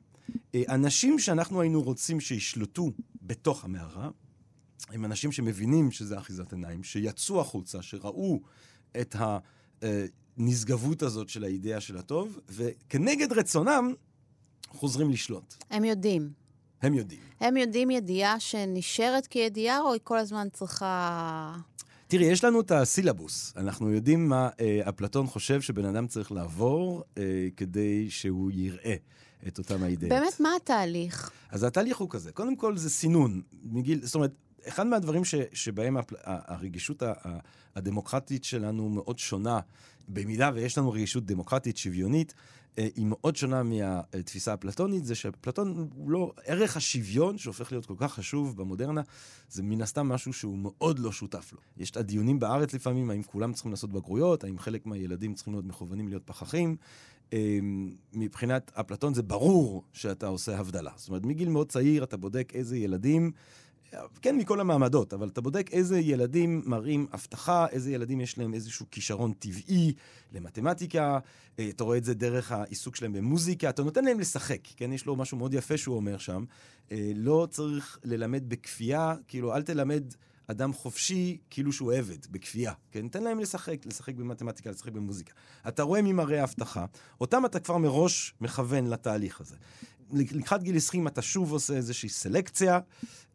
אה, אנשים שאנחנו היינו רוצים שישלטו בתוך המערה, הם אנשים שמבינים שזה אחיזת עיניים, שיצאו החוצה, שראו את הנשגבות הזאת של האידאה של הטוב, וכנגד רצונם חוזרים לשלוט. הם יודעים. הם יודעים. הם יודעים ידיעה שנשארת כידיעה, או היא כל הזמן צריכה... תראי, יש לנו את הסילבוס. אנחנו יודעים מה אה, אפלטון חושב שבן אדם צריך לעבור אה, כדי שהוא יראה את אותם האידאות. באמת, מה התהליך? אז התהליך הוא כזה. קודם כל זה סינון. מגיל, זאת אומרת, אחד מהדברים ש, שבהם הפל, הרגישות הדמוקרטית שלנו מאוד שונה, במידה ויש לנו רגישות דמוקרטית שוויונית, אה, היא מאוד שונה מהתפיסה האפלטונית, זה שאפלטון הוא לא... ערך השוויון, שהופך להיות כל כך חשוב במודרנה, זה מן הסתם משהו שהוא מאוד לא שותף לו. יש את הדיונים בארץ לפעמים, האם כולם צריכים לעשות בגרויות, האם חלק מהילדים צריכים להיות מכוונים להיות פחחים. אה, מבחינת אפלטון זה ברור שאתה עושה הבדלה. זאת אומרת, מגיל מאוד צעיר אתה בודק איזה ילדים כן, מכל המעמדות, אבל אתה בודק איזה ילדים מראים הבטחה, איזה ילדים יש להם איזשהו כישרון טבעי למתמטיקה, אה, אתה רואה את זה דרך העיסוק שלהם במוזיקה, אתה נותן להם לשחק, כן? יש לו משהו מאוד יפה שהוא אומר שם. אה, לא צריך ללמד בכפייה, כאילו, אל תלמד אדם חופשי כאילו שהוא עבד, בכפייה, כן? תן להם לשחק, לשחק במתמטיקה, לשחק במוזיקה. אתה רואה מי מראה הבטחה, אותם אתה כבר מראש מכוון לתהליך הזה. לקראת גיל 20 אתה שוב עושה איזושהי סלקציה,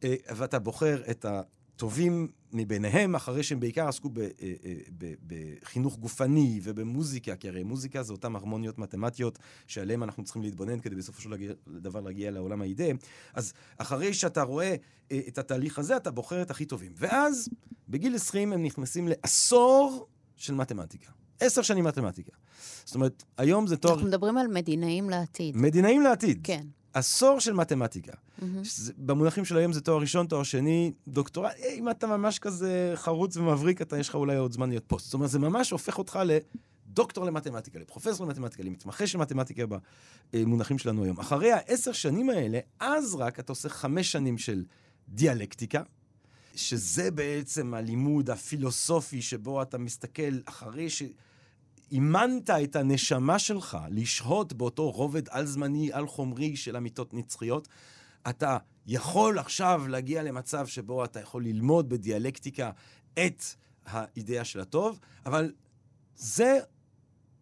אה, ואתה בוחר את הטובים מביניהם, אחרי שהם בעיקר עסקו אה, אה, בחינוך גופני ובמוזיקה, כי הרי מוזיקה זה אותן הרמוניות מתמטיות שעליהן אנחנו צריכים להתבונן כדי בסופו של דבר להגיע לעולם האידאה. אז אחרי שאתה רואה את התהליך הזה, אתה בוחר את הכי טובים. ואז, בגיל 20 הם נכנסים לעשור של מתמטיקה. עשר שנים מתמטיקה. זאת אומרת, היום זה תואר... אנחנו מדברים על מדינאים לעתיד. מדינאים לעתיד. כן. עשור של מתמטיקה. Mm-hmm. במונחים של היום זה תואר ראשון, תואר שני, דוקטורט. אה, אם אתה ממש כזה חרוץ ומבריק, אתה, יש לך אולי עוד זמן להיות פוסט. זאת אומרת, זה ממש הופך אותך לפרופסור למתמטיקה, לפרופסור למתמטיקה, למתמחה של מתמטיקה במונחים שלנו היום. אחרי העשר שנים האלה, אז רק אתה עושה חמש שנים של דיאלקטיקה, שזה בעצם הלימוד הפילוסופי שבו אתה מסתכל אחרי שאימנת את הנשמה שלך לשהות באותו רובד על-זמני, על-חומרי של אמיתות נצחיות, אתה יכול עכשיו להגיע למצב שבו אתה יכול ללמוד בדיאלקטיקה את האידאה של הטוב, אבל זה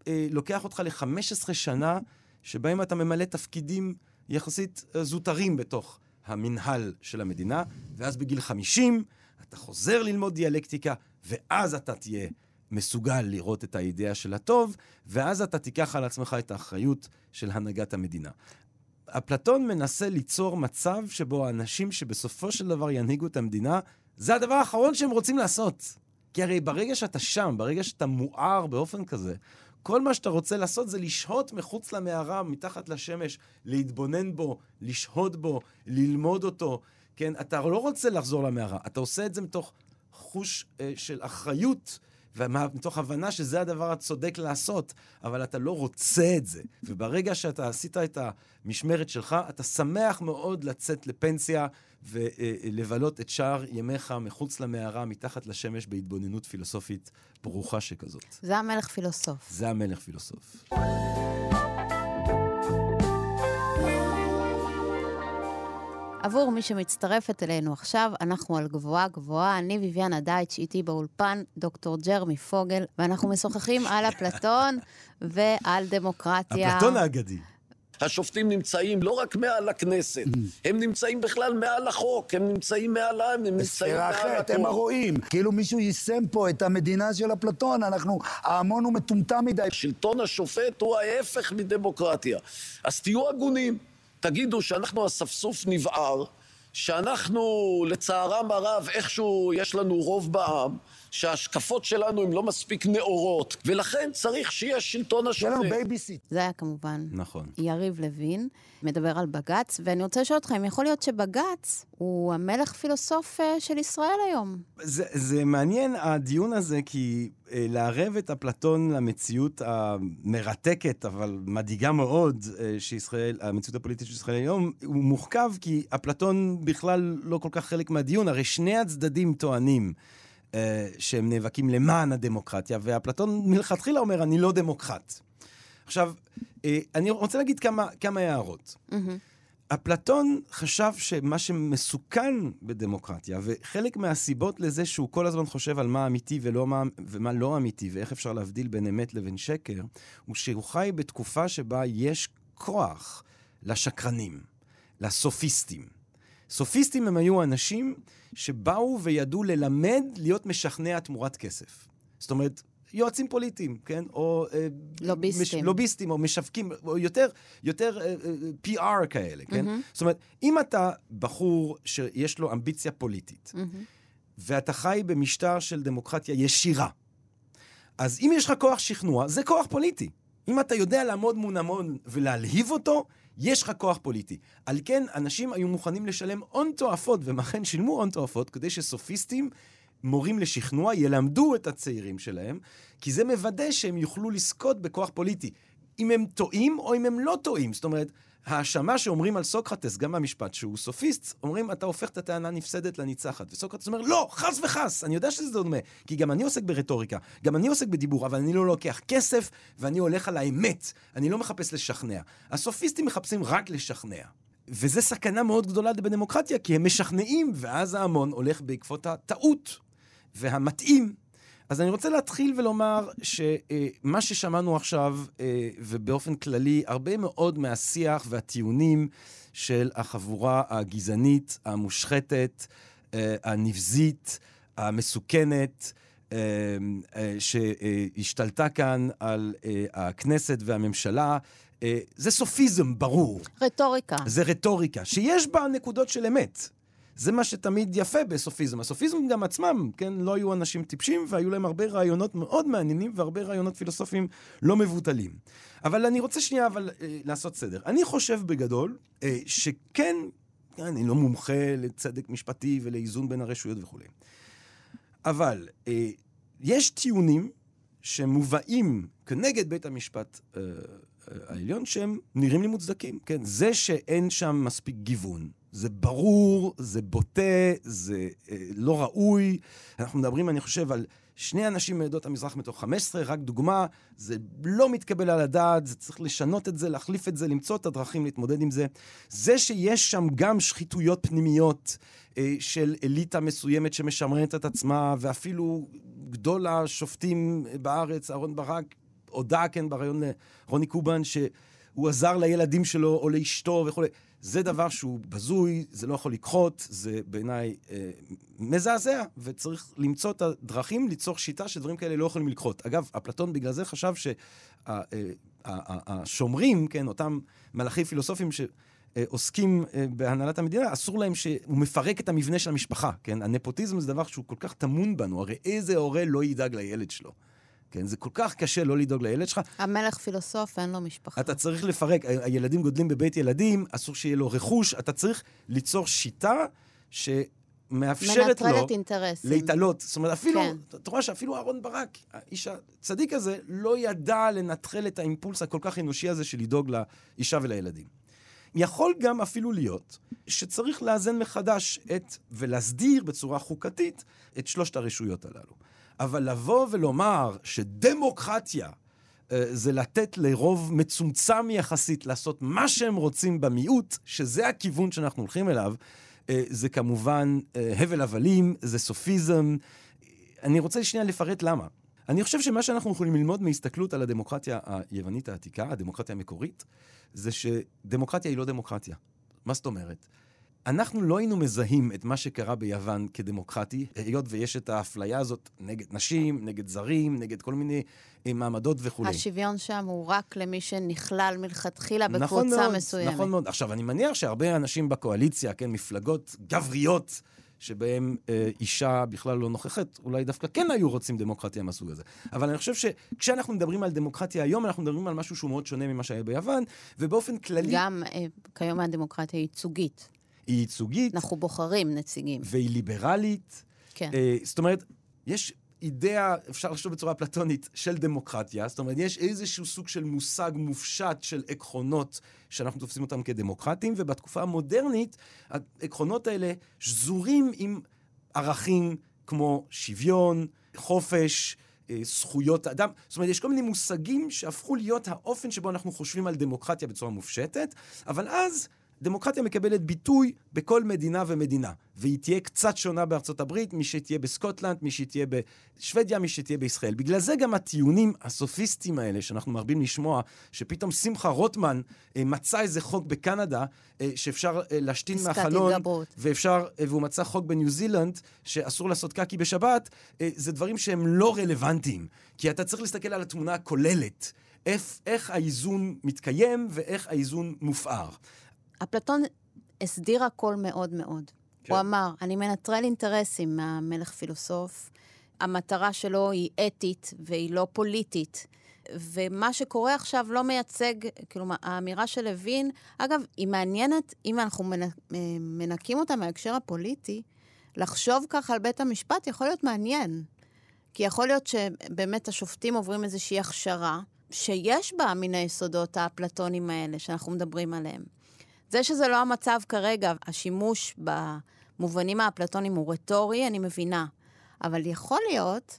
אה, לוקח אותך ל-15 שנה שבהם אתה ממלא תפקידים יחסית אה, זוטרים בתוך המנהל של המדינה, ואז בגיל 50 אתה חוזר ללמוד דיאלקטיקה, ואז אתה תהיה מסוגל לראות את האידאה של הטוב, ואז אתה תיקח על עצמך את האחריות של הנהגת המדינה. אפלטון מנסה ליצור מצב שבו האנשים שבסופו של דבר ינהיגו את המדינה, זה הדבר האחרון שהם רוצים לעשות. כי הרי ברגע שאתה שם, ברגע שאתה מואר באופן כזה, כל מה שאתה רוצה לעשות זה לשהות מחוץ למערה, מתחת לשמש, להתבונן בו, לשהות בו, ללמוד אותו. כן, אתה לא רוצה לחזור למערה, אתה עושה את זה מתוך חוש אה, של אחריות. ומתוך הבנה שזה הדבר הצודק לעשות, אבל אתה לא רוצה את זה. וברגע שאתה עשית את המשמרת שלך, אתה שמח מאוד לצאת לפנסיה ולבלות את שאר ימיך מחוץ למערה, מתחת לשמש, בהתבוננות פילוסופית ברוכה שכזאת. זה המלך פילוסוף. זה המלך פילוסוף. עבור מי שמצטרפת אלינו עכשיו, אנחנו על גבוהה גבוהה, אני ביביאנה דייטש, איתי באולפן דוקטור ג'רמי פוגל, ואנחנו משוחחים על אפלטון ועל דמוקרטיה. אפלטון האגדי. השופטים נמצאים לא רק מעל הכנסת, הם נמצאים בכלל מעל החוק, הם נמצאים מעל העם, הם נמצאים מעל בספירה אחרת, הם הרואים. כאילו מישהו יישם פה את המדינה של אפלטון, אנחנו, ההמון הוא מטומטם מדי. שלטון השופט הוא ההפך מדמוקרטיה. אז תהיו הגונים. תגידו שאנחנו אספסוף נבער, שאנחנו, לצערם הרב, איכשהו יש לנו רוב בעם, שההשקפות שלנו הן לא מספיק נאורות, ולכן צריך שיהיה שלטון השופט. שיהיה לנו babysit. זה היה כמובן נכון. יריב לוין, מדבר על בג"ץ, ואני רוצה לשאול אתכם, יכול להיות שבג"ץ הוא המלך פילוסוף אה, של ישראל היום? זה, זה מעניין הדיון הזה, כי אה, לערב את אפלטון למציאות המרתקת, אבל מדאיגה מאוד, אה, שישראל, המציאות הפוליטית של ישראל היום, הוא מורכב כי אפלטון בכלל לא כל כך חלק מהדיון. הרי שני הצדדים טוענים. אה, שהם נאבקים למען הדמוקרטיה, ואפלטון מלכתחילה אומר, אני לא דמוקרט. עכשיו, אה, אני רוצה להגיד כמה, כמה הערות. אפלטון חשב שמה שמסוכן בדמוקרטיה, וחלק מהסיבות לזה שהוא כל הזמן חושב על מה אמיתי ולא מה, ומה לא אמיתי, ואיך אפשר להבדיל בין אמת לבין שקר, הוא שהוא חי בתקופה שבה יש כוח לשקרנים, לסופיסטים. סופיסטים הם היו אנשים שבאו וידעו ללמד להיות משכנע תמורת כסף. זאת אומרת, יועצים פוליטיים, כן? או... אה, לוביסטים. מש, לוביסטים, או משווקים, או יותר, יותר uh, uh, PR כאלה, כן? Mm-hmm. זאת אומרת, אם אתה בחור שיש לו אמביציה פוליטית, mm-hmm. ואתה חי במשטר של דמוקרטיה ישירה, אז אם יש לך כוח שכנוע, זה כוח פוליטי. אם אתה יודע לעמוד מול המון ולהלהיב אותו, יש לך כוח פוליטי. על כן, אנשים היו מוכנים לשלם הון תועפות, והם אכן שילמו הון תועפות, כדי שסופיסטים, מורים לשכנוע, ילמדו את הצעירים שלהם, כי זה מוודא שהם יוכלו לזכות בכוח פוליטי. אם הם טועים או אם הם לא טועים. זאת אומרת, ההאשמה שאומרים על סוקרטס, גם במשפט, שהוא סופיסט, אומרים, אתה הופך את הטענה נפסדת לניצחת. וסוקרטס אומר, לא, חס וחס, אני יודע שזה דומה, כי גם אני עוסק ברטוריקה, גם אני עוסק בדיבור, אבל אני לא לוקח כסף, ואני הולך על האמת, אני לא מחפש לשכנע. הסופיסטים מחפשים רק לשכנע. וזה סכנה מאוד גדולה בדמוקרטיה, כי הם משכנעים, ואז ההמון הולך בעקבות הטעות והמתאים. אז אני רוצה להתחיל ולומר שמה ששמענו עכשיו, אה, ובאופן כללי, הרבה מאוד מהשיח והטיעונים של החבורה הגזענית, המושחתת, אה, הנבזית, המסוכנת, אה, שהשתלטה כאן על הכנסת והממשלה, זה סופיזם ברור. רטוריקה. זה רטוריקה, שיש בה נקודות של אמת. זה מה שתמיד יפה בסופיזם. הסופיזם גם עצמם, כן, לא היו אנשים טיפשים, והיו להם הרבה רעיונות מאוד מעניינים והרבה רעיונות פילוסופיים לא מבוטלים. אבל אני רוצה שנייה אבל אה, לעשות סדר. אני חושב בגדול אה, שכן, אני לא מומחה לצדק משפטי ולאיזון בין הרשויות וכולי, אבל אה, יש טיעונים שמובאים כנגד בית המשפט אה, אה, העליון, שהם נראים לי מוצדקים, כן? זה שאין שם מספיק גיוון, זה ברור, זה בוטה, זה אה, לא ראוי. אנחנו מדברים, אני חושב, על שני אנשים מעדות המזרח מתוך 15, רק דוגמה, זה לא מתקבל על הדעת, זה צריך לשנות את זה, להחליף את זה, למצוא את הדרכים להתמודד עם זה. זה שיש שם גם שחיתויות פנימיות אה, של אליטה מסוימת שמשמרת את עצמה, ואפילו גדול השופטים בארץ, אהרן ברק, הודה, כן, בריאיון לרוני קובן, שהוא עזר לילדים שלו או לאשתו וכולי. זה דבר שהוא בזוי, זה לא יכול לקחות, זה בעיניי אה, מזעזע, וצריך למצוא את הדרכים ליצור שיטה שדברים כאלה לא יכולים לקחות. אגב, אפלטון בגלל זה חשב שהשומרים, כן, אותם מלאכי פילוסופים שעוסקים אה, בהנהלת המדינה, אסור להם שהוא מפרק את המבנה של המשפחה, כן? הנפוטיזם זה דבר שהוא כל כך טמון בנו, הרי איזה הורה לא ידאג לילד שלו? כן, זה כל כך קשה לא לדאוג לילד שלך. המלך פילוסוף, אין לו משפחה. אתה צריך לפרק, הילדים גודלים בבית ילדים, אסור שיהיה לו רכוש, אתה צריך ליצור שיטה שמאפשרת לו... מנטרלת אינטרסים. להתעלות. זאת אומרת, אפילו, כן. אתה רואה שאפילו אהרן ברק, האיש הצדיק הזה, לא ידע לנטרל את האימפולס הכל כך אנושי הזה של לדאוג לאישה ולילדים. יכול גם אפילו להיות שצריך לאזן מחדש את, ולהסדיר בצורה חוקתית את שלושת הרשויות הללו. אבל לבוא ולומר שדמוקרטיה אה, זה לתת לרוב מצומצם יחסית לעשות מה שהם רוצים במיעוט, שזה הכיוון שאנחנו הולכים אליו, אה, זה כמובן אה, הבל הבלים, זה סופיזם. אני רוצה שנייה לפרט למה. אני חושב שמה שאנחנו יכולים ללמוד מהסתכלות על הדמוקרטיה היוונית העתיקה, הדמוקרטיה המקורית, זה שדמוקרטיה היא לא דמוקרטיה. מה זאת אומרת? אנחנו לא היינו מזהים את מה שקרה ביוון כדמוקרטי, היות ויש את האפליה הזאת נגד נשים, נגד זרים, נגד כל מיני אה, מעמדות וכולי. השוויון שם הוא רק למי שנכלל מלכתחילה בקבוצה נכון מאוד, מסוימת. נכון מאוד. עכשיו, אני מניח שהרבה אנשים בקואליציה, כן, מפלגות גבריות, שבהם אה, אישה בכלל לא נוכחת, אולי דווקא כן היו רוצים דמוקרטיה מהסוג הזה. אבל אני חושב שכשאנחנו מדברים על דמוקרטיה היום, אנחנו מדברים על משהו שהוא מאוד שונה ממה שהיה ביוון, ובאופן כללי... גם אה, כיום הדמוקרטיה היא ייצוגית. היא ייצוגית. אנחנו בוחרים נציגים. והיא ליברלית. כן. אה, זאת אומרת, יש אידאה, אפשר לחשוב בצורה פלטונית, של דמוקרטיה. זאת אומרת, יש איזשהו סוג של מושג מופשט של עקרונות שאנחנו תופסים אותם כדמוקרטיים, ובתקופה המודרנית, העקרונות האלה שזורים עם ערכים כמו שוויון, חופש, אה, זכויות אדם. זאת אומרת, יש כל מיני מושגים שהפכו להיות האופן שבו אנחנו חושבים על דמוקרטיה בצורה מופשטת, אבל אז... דמוקרטיה מקבלת ביטוי בכל מדינה ומדינה, והיא תהיה קצת שונה בארצות הברית משתהיה בסקוטלנד, משתהיה בשוודיה, משתהיה בישראל. בגלל זה גם הטיעונים הסופיסטיים האלה, שאנחנו מרבים לשמוע, שפתאום שמחה רוטמן אה, מצא איזה חוק בקנדה, אה, שאפשר אה, להשתין מהחלון, ואפשר, אה, והוא מצא חוק בניו זילנד, שאסור לעשות קקי בשבת, אה, זה דברים שהם לא רלוונטיים. כי אתה צריך להסתכל על התמונה הכוללת. איך, איך האיזון מתקיים ואיך האיזון מופער. אפלטון הסדיר הכל מאוד מאוד. כן. הוא אמר, אני מנטרל אינטרסים מהמלך פילוסוף, המטרה שלו היא אתית והיא לא פוליטית. ומה שקורה עכשיו לא מייצג, כלומר, האמירה של לוין, אגב, היא מעניינת, אם אנחנו מנקים אותה מההקשר הפוליטי, לחשוב ככה על בית המשפט יכול להיות מעניין. כי יכול להיות שבאמת השופטים עוברים איזושהי הכשרה, שיש בה מן היסודות האפלטונים האלה שאנחנו מדברים עליהם. זה שזה לא המצב כרגע, השימוש במובנים האפלטונים הוא רטורי, אני מבינה. אבל יכול להיות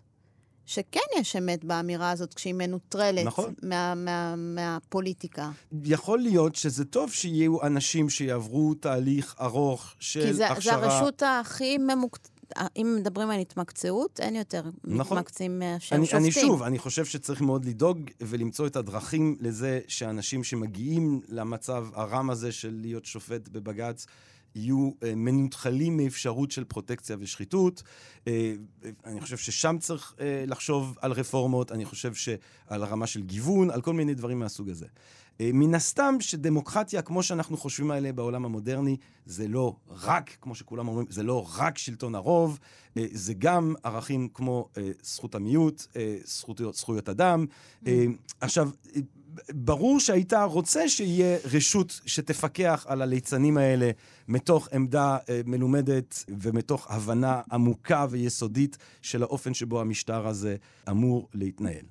שכן יש אמת באמירה הזאת כשהיא מנוטרלת נכון. מה, מה, מהפוליטיקה. יכול להיות שזה טוב שיהיו אנשים שיעברו תהליך ארוך של כי זה, הכשרה. כי זה הרשות הכי ממוקצעת. אם מדברים על התמקצעות, אין יותר נכון. מתמקצים מאשר שופטים. אני שוב, אני חושב שצריך מאוד לדאוג ולמצוא את הדרכים לזה שאנשים שמגיעים למצב הרם הזה של להיות שופט בבג"ץ, יהיו אה, מנותחלים מאפשרות של פרוטקציה ושחיתות. אה, אני חושב ששם צריך אה, לחשוב על רפורמות, אני חושב שעל הרמה של גיוון, על כל מיני דברים מהסוג הזה. אה, מן הסתם שדמוקרטיה, כמו שאנחנו חושבים עליה בעולם המודרני, זה לא רק, כמו שכולם אומרים, זה לא רק שלטון הרוב, אה, זה גם ערכים כמו אה, זכות המיעוט, זכויות, זכויות אדם. עכשיו, ברור שהיית רוצה שיהיה רשות שתפקח על הליצנים האלה מתוך עמדה מלומדת ומתוך הבנה עמוקה ויסודית של האופן שבו המשטר הזה אמור להתנהל.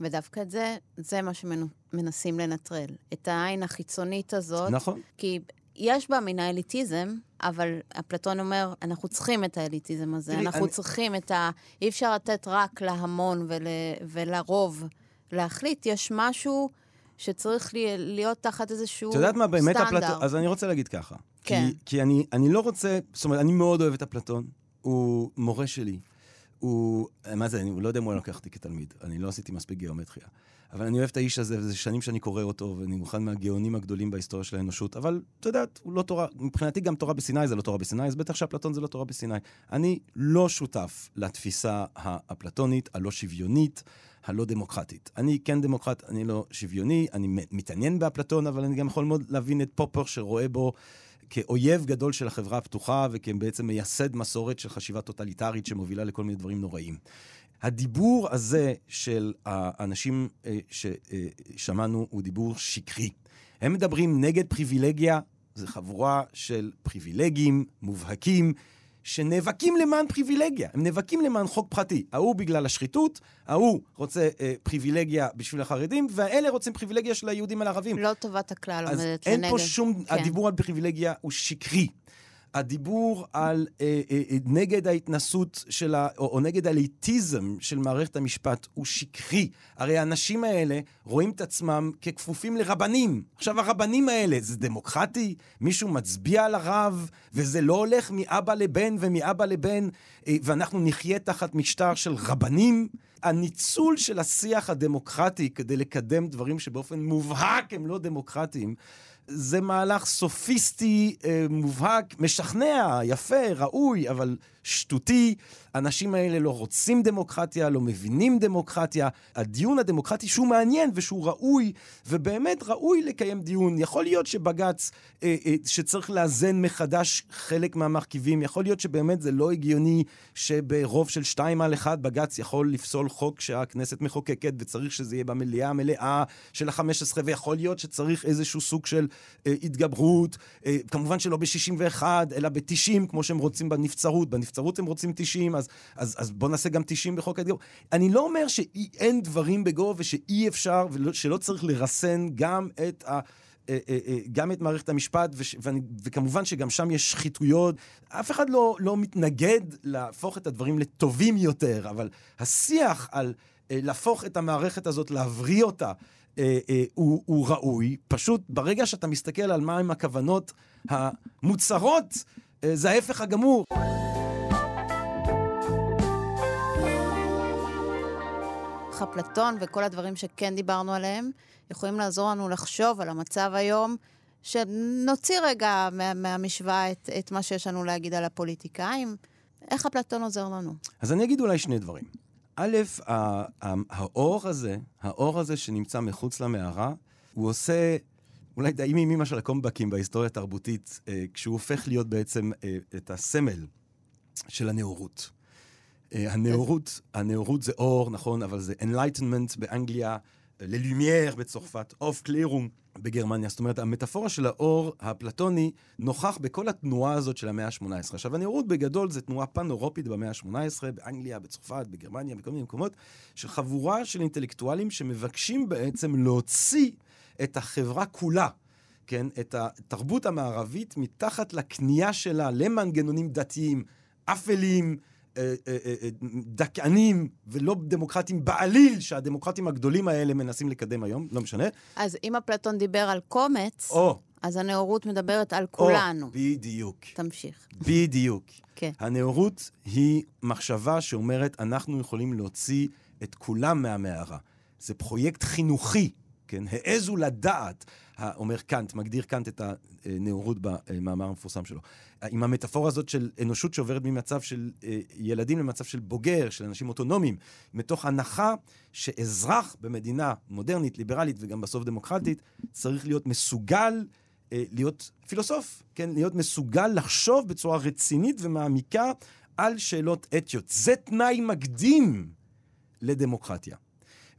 ודווקא את זה, זה מה שמנסים לנטרל. את העין החיצונית הזאת. נכון. כי יש בה מן האליטיזם, אבל אפלטון אומר, אנחנו צריכים את האליטיזם הזה, תראי, אנחנו אני- צריכים את ה... אי אפשר לתת רק להמון ול... ולרוב להחליט, יש משהו שצריך לי- להיות תחת איזשהו את יודעת מה באמת סטנדרט. אפלטון? אז אני רוצה להגיד ככה. כן. כי, כי אני, אני לא רוצה, זאת אומרת, אני מאוד אוהב את אפלטון, הוא מורה שלי. הוא, מה זה, אני לא יודע אם הוא לוקח אותי כתלמיד, אני לא עשיתי מספיק גיאומטריה. אבל אני אוהב את האיש הזה, וזה שנים שאני קורא אותו, ואני אחד מהגאונים הגדולים בהיסטוריה של האנושות, אבל את יודעת, הוא לא תורה, מבחינתי גם תורה בסיני זה לא תורה בסיני, אז בטח שאפלטון זה לא תורה בסיני. אני לא שותף לתפיסה האפלטונית, הלא שוויונית, הלא דמוקרטית. אני כן דמוקרט, אני לא שוויוני, אני מתעניין באפלטון, אבל אני גם יכול מאוד להבין את פופר שרואה בו כאויב גדול של החברה הפתוחה וכבעצם מייסד מסורת של חשיבה טוטליטרית שמובילה לכל מיני דברים נוראים. הדיבור הזה של האנשים אה, ששמענו הוא דיבור שקרי. הם מדברים נגד פריבילגיה, זו חבורה של פריבילגים מובהקים שנאבקים למען פריבילגיה, הם נאבקים למען חוק פרטי. ההוא בגלל השחיתות, ההוא רוצה אה, פריבילגיה בשביל החרדים, והאלה רוצים פריבילגיה של היהודים על ערבים. לא טובת הכלל אז עומדת אין לנגד. פה שום, כן. הדיבור על פריבילגיה הוא שקרי. הדיבור על אה, אה, אה, נגד ההתנסות של ה... או, או נגד האליטיזם של מערכת המשפט הוא שקרי. הרי האנשים האלה רואים את עצמם ככפופים לרבנים. עכשיו, הרבנים האלה, זה דמוקרטי? מישהו מצביע על הרב, וזה לא הולך מאבא לבן ומאבא לבן, אה, ואנחנו נחיה תחת משטר של רבנים? הניצול של השיח הדמוקרטי כדי לקדם דברים שבאופן מובהק הם לא דמוקרטיים, זה מהלך סופיסטי, אה, מובהק, משכנע, יפה, ראוי, אבל שטותי. האנשים האלה לא רוצים דמוקרטיה, לא מבינים דמוקרטיה. הדיון הדמוקרטי שהוא מעניין ושהוא ראוי, ובאמת ראוי לקיים דיון. יכול להיות שבג"ץ, אה, אה, שצריך לאזן מחדש חלק מהמרכיבים, יכול להיות שבאמת זה לא הגיוני שברוב של שתיים על אחד בג"ץ יכול לפסול חוק שהכנסת מחוקקת, וצריך שזה יהיה במליאה המלאה של ה-15, ויכול להיות שצריך איזשהו סוג של אה, התגברות, כמובן שלא ב-61, אלא ב-90, כמו שהם רוצים בנבצרות. בנבצרות הם רוצים 90, אז, אז, אז בואו נעשה גם 90 בחוק ההתגברות. אני לא אומר שאין דברים בגו ושאי אפשר, ושלא צריך לרסן גם את ה... אה, אה, אה, גם את מערכת המשפט, וש, ואני, וכמובן שגם שם יש שחיתויות. אף אחד לא, לא מתנגד להפוך את הדברים לטובים יותר, אבל השיח על להפוך את המערכת הזאת, להבריא אותה, הוא, הוא ראוי. פשוט ברגע שאתה מסתכל על מהם הכוונות המוצהרות, זה ההפך הגמור. איך אפלטון וכל הדברים שכן דיברנו עליהם, יכולים לעזור לנו לחשוב על המצב היום, שנוציא רגע מה, מהמשוואה את, את מה שיש לנו להגיד על הפוליטיקאים. איך אפלטון עוזר לנו? אז אני אגיד אולי שני דברים. א', האור הזה, האור הזה שנמצא מחוץ למערה, הוא עושה אולי די מימימה של הקומבקים בהיסטוריה התרבותית, אה, כשהוא הופך להיות בעצם אה, את הסמל של הנאורות. אה, הנאורות, הנאורות זה אור, נכון, אבל זה Enlightenment באנגליה, ללומייר בצרפת, אוף קלירום בגרמניה. זאת אומרת, המטאפורה של האור האפלטוני נוכח בכל התנועה הזאת של המאה ה-18. עכשיו, הנאורות בגדול זה תנועה פן-אירופית במאה ה-18, באנגליה, בצרפת, בגרמניה, בכל מיני מקומות, של חבורה של אינטלקטואלים שמבקשים בעצם להוציא את החברה כולה. כן, את התרבות המערבית מתחת לכניעה שלה למנגנונים דתיים, אפלים, אה, אה, אה, דכאנים ולא דמוקרטים בעליל, שהדמוקרטים הגדולים האלה מנסים לקדם היום, לא משנה. אז אם אפלטון דיבר על קומץ, או, אז הנאורות מדברת על או, כולנו. בדיוק. תמשיך. בדיוק. כן. הנאורות היא מחשבה שאומרת, אנחנו יכולים להוציא את כולם מהמערה. זה פרויקט חינוכי, כן? העזו לדעת, אומר קאנט, מגדיר קאנט את הנאורות במאמר המפורסם שלו. עם המטאפורה הזאת של אנושות שעוברת ממצב של אה, ילדים למצב של בוגר, של אנשים אוטונומיים, מתוך הנחה שאזרח במדינה מודרנית, ליברלית וגם בסוף דמוקרטית, צריך להיות מסוגל אה, להיות פילוסוף, כן? להיות מסוגל לחשוב בצורה רצינית ומעמיקה על שאלות אתיות. זה תנאי מקדים לדמוקרטיה.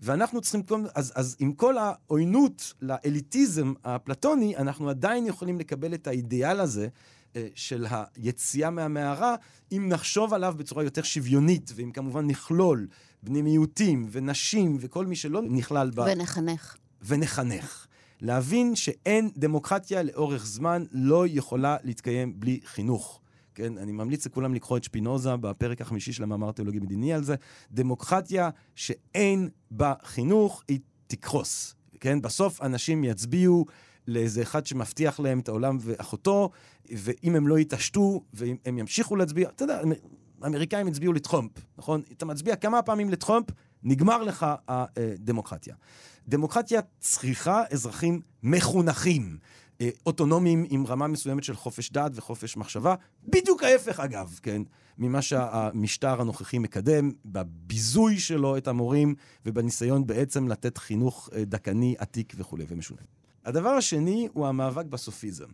ואנחנו צריכים, אז, אז עם כל העוינות לאליטיזם האפלטוני, אנחנו עדיין יכולים לקבל את האידיאל הזה אה, של היציאה מהמערה, אם נחשוב עליו בצורה יותר שוויונית, ואם כמובן נכלול בני מיעוטים ונשים וכל מי שלא נכלל ב... ונחנך. ונחנך. להבין שאין דמוקרטיה לאורך זמן לא יכולה להתקיים בלי חינוך. כן, אני ממליץ לכולם לקרוא את שפינוזה בפרק החמישי של המאמר התיאולוגי מדיני על זה. דמוקרטיה שאין בה חינוך, היא תקרוס. כן, בסוף אנשים יצביעו לאיזה אחד שמבטיח להם את העולם ואחותו, ואם הם לא יתעשתו, ואם הם ימשיכו להצביע, אתה יודע, האמריקאים הצביעו לטראמפ, נכון? אתה מצביע כמה פעמים לטראמפ, נגמר לך הדמוקרטיה. דמוקרטיה צריכה אזרחים מחונכים. אה, אוטונומיים עם רמה מסוימת של חופש דת וחופש מחשבה, בדיוק ההפך אגב, כן, ממה שהמשטר הנוכחי מקדם, בביזוי שלו את המורים ובניסיון בעצם לתת חינוך אה, דכאני, עתיק וכולי ומשונה. הדבר השני הוא המאבק בסופיזם.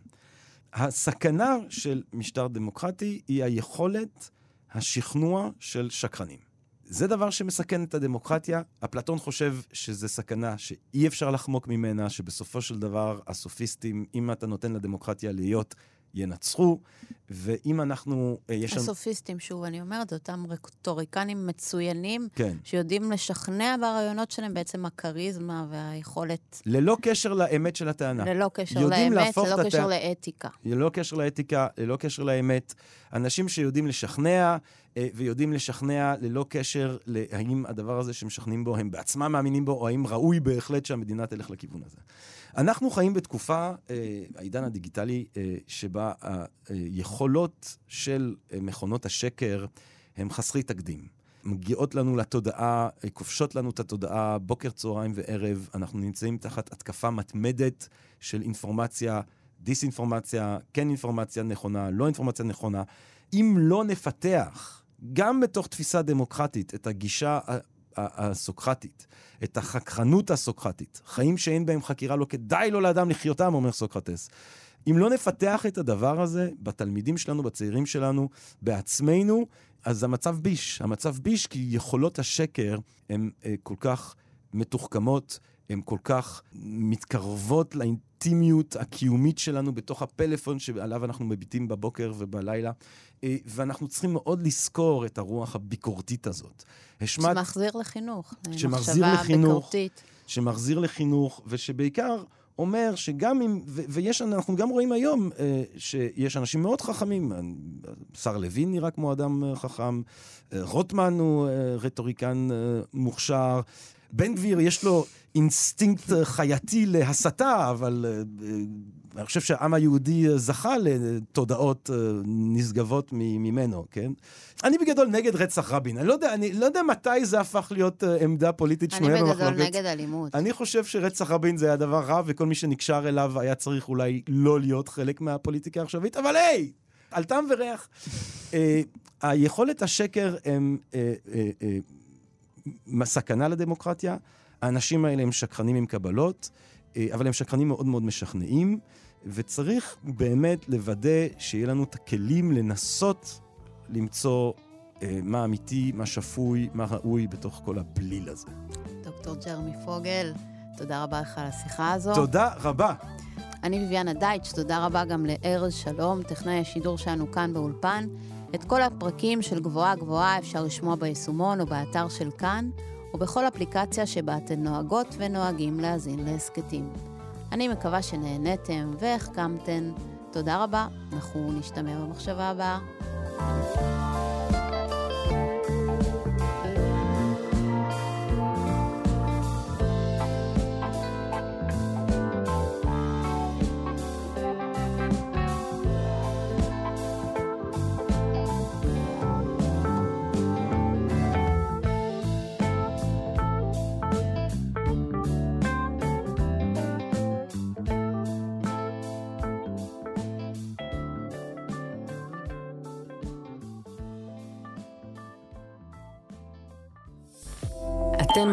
הסכנה של משטר דמוקרטי היא היכולת השכנוע של שקרנים. זה דבר שמסכן את הדמוקרטיה. אפלטון חושב שזה סכנה שאי אפשר לחמוק ממנה, שבסופו של דבר הסופיסטים, אם אתה נותן לדמוקרטיה להיות, ינצחו, ואם אנחנו... אה, יש הסופיסטים, שוב, אני אומרת, אותם רטוריקנים מצוינים, כן. שיודעים לשכנע ברעיונות שלהם בעצם הכריזמה והיכולת... ללא קשר לאמת של הטענה. ללא קשר לאמת, ללא קשר הטע... לאתיקה. ללא קשר לאתיקה, ללא קשר לאמת. אנשים שיודעים לשכנע, אה, ויודעים לשכנע ללא קשר להאם הדבר הזה שמשכנעים בו, הם בעצמם מאמינים בו, או האם ראוי בהחלט שהמדינה תלך לכיוון הזה. אנחנו חיים בתקופה, אה, העידן הדיגיטלי, שבה היכולות של מכונות השקר הם חסרי תקדים. מגיעות לנו לתודעה, כובשות לנו את התודעה בוקר, צהריים וערב. אנחנו נמצאים תחת התקפה מתמדת של אינפורמציה, דיסאינפורמציה, כן אינפורמציה נכונה, לא אינפורמציה נכונה. אם לא נפתח גם בתוך תפיסה דמוקרטית, את הגישה הסוקרטית, את החכרנות הסוקרטית, חיים שאין בהם חקירה, לא כדאי לו לאדם לחיותם, אומר סוקרטס. אם לא נפתח את הדבר הזה בתלמידים שלנו, בצעירים שלנו, בעצמנו, אז המצב ביש. המצב ביש כי יכולות השקר הן אה, כל כך מתוחכמות, הן כל כך מתקרבות לאינטימיות הקיומית שלנו בתוך הפלאפון שעליו אנחנו מביטים בבוקר ובלילה. אה, ואנחנו צריכים מאוד לזכור את הרוח הביקורתית הזאת. שמחזיר לחינוך. שמחזיר לחינוך. ביקורתית. שמחזיר לחינוך, ושבעיקר אומר שגם אם, ו- ויש, אנחנו גם רואים היום אה, שיש אנשים מאוד חכמים, השר לוין נראה כמו אדם אה, חכם, אה, רוטמן הוא אה, רטוריקן אה, מוכשר, בן גביר יש לו אינסטינקט אה, חייתי להסתה, אבל אה, אני חושב שהעם היהודי זכה לתודעות אה, נשגבות ממנו, כן? אני בגדול נגד רצח רבין. אני לא יודע, אני לא יודע מתי זה הפך להיות אה, עמדה פוליטית שנויה במחלוקת. אני בגדול נגד אלימות. אני חושב שרצח רבין זה היה דבר רע, וכל מי שנקשר אליו היה צריך אולי לא להיות חלק מהפוליטיקה העכשווית, אבל היי! על טעם וריח. היכולת השקר הם סכנה לדמוקרטיה. האנשים האלה הם שקרנים עם קבלות, אה, אבל הם שקרנים מאוד מאוד משכנעים, וצריך באמת לוודא שיהיה לנו את הכלים לנסות למצוא אה, מה אמיתי, מה שפוי, מה ראוי בתוך כל הבליל הזה. דוקטור ג'רמי פוגל, תודה רבה לך על השיחה הזו. תודה רבה. אני ביביאנה דייטש, תודה רבה גם לארז שלום, טכנאי השידור שלנו כאן באולפן. את כל הפרקים של גבוהה גבוהה אפשר לשמוע ביישומון או באתר של כאן. ובכל אפליקציה שבה אתן נוהגות ונוהגים להאזין להסכתים. אני מקווה שנהניתם והחכמתן. תודה רבה, אנחנו נשתמע במחשבה הבאה.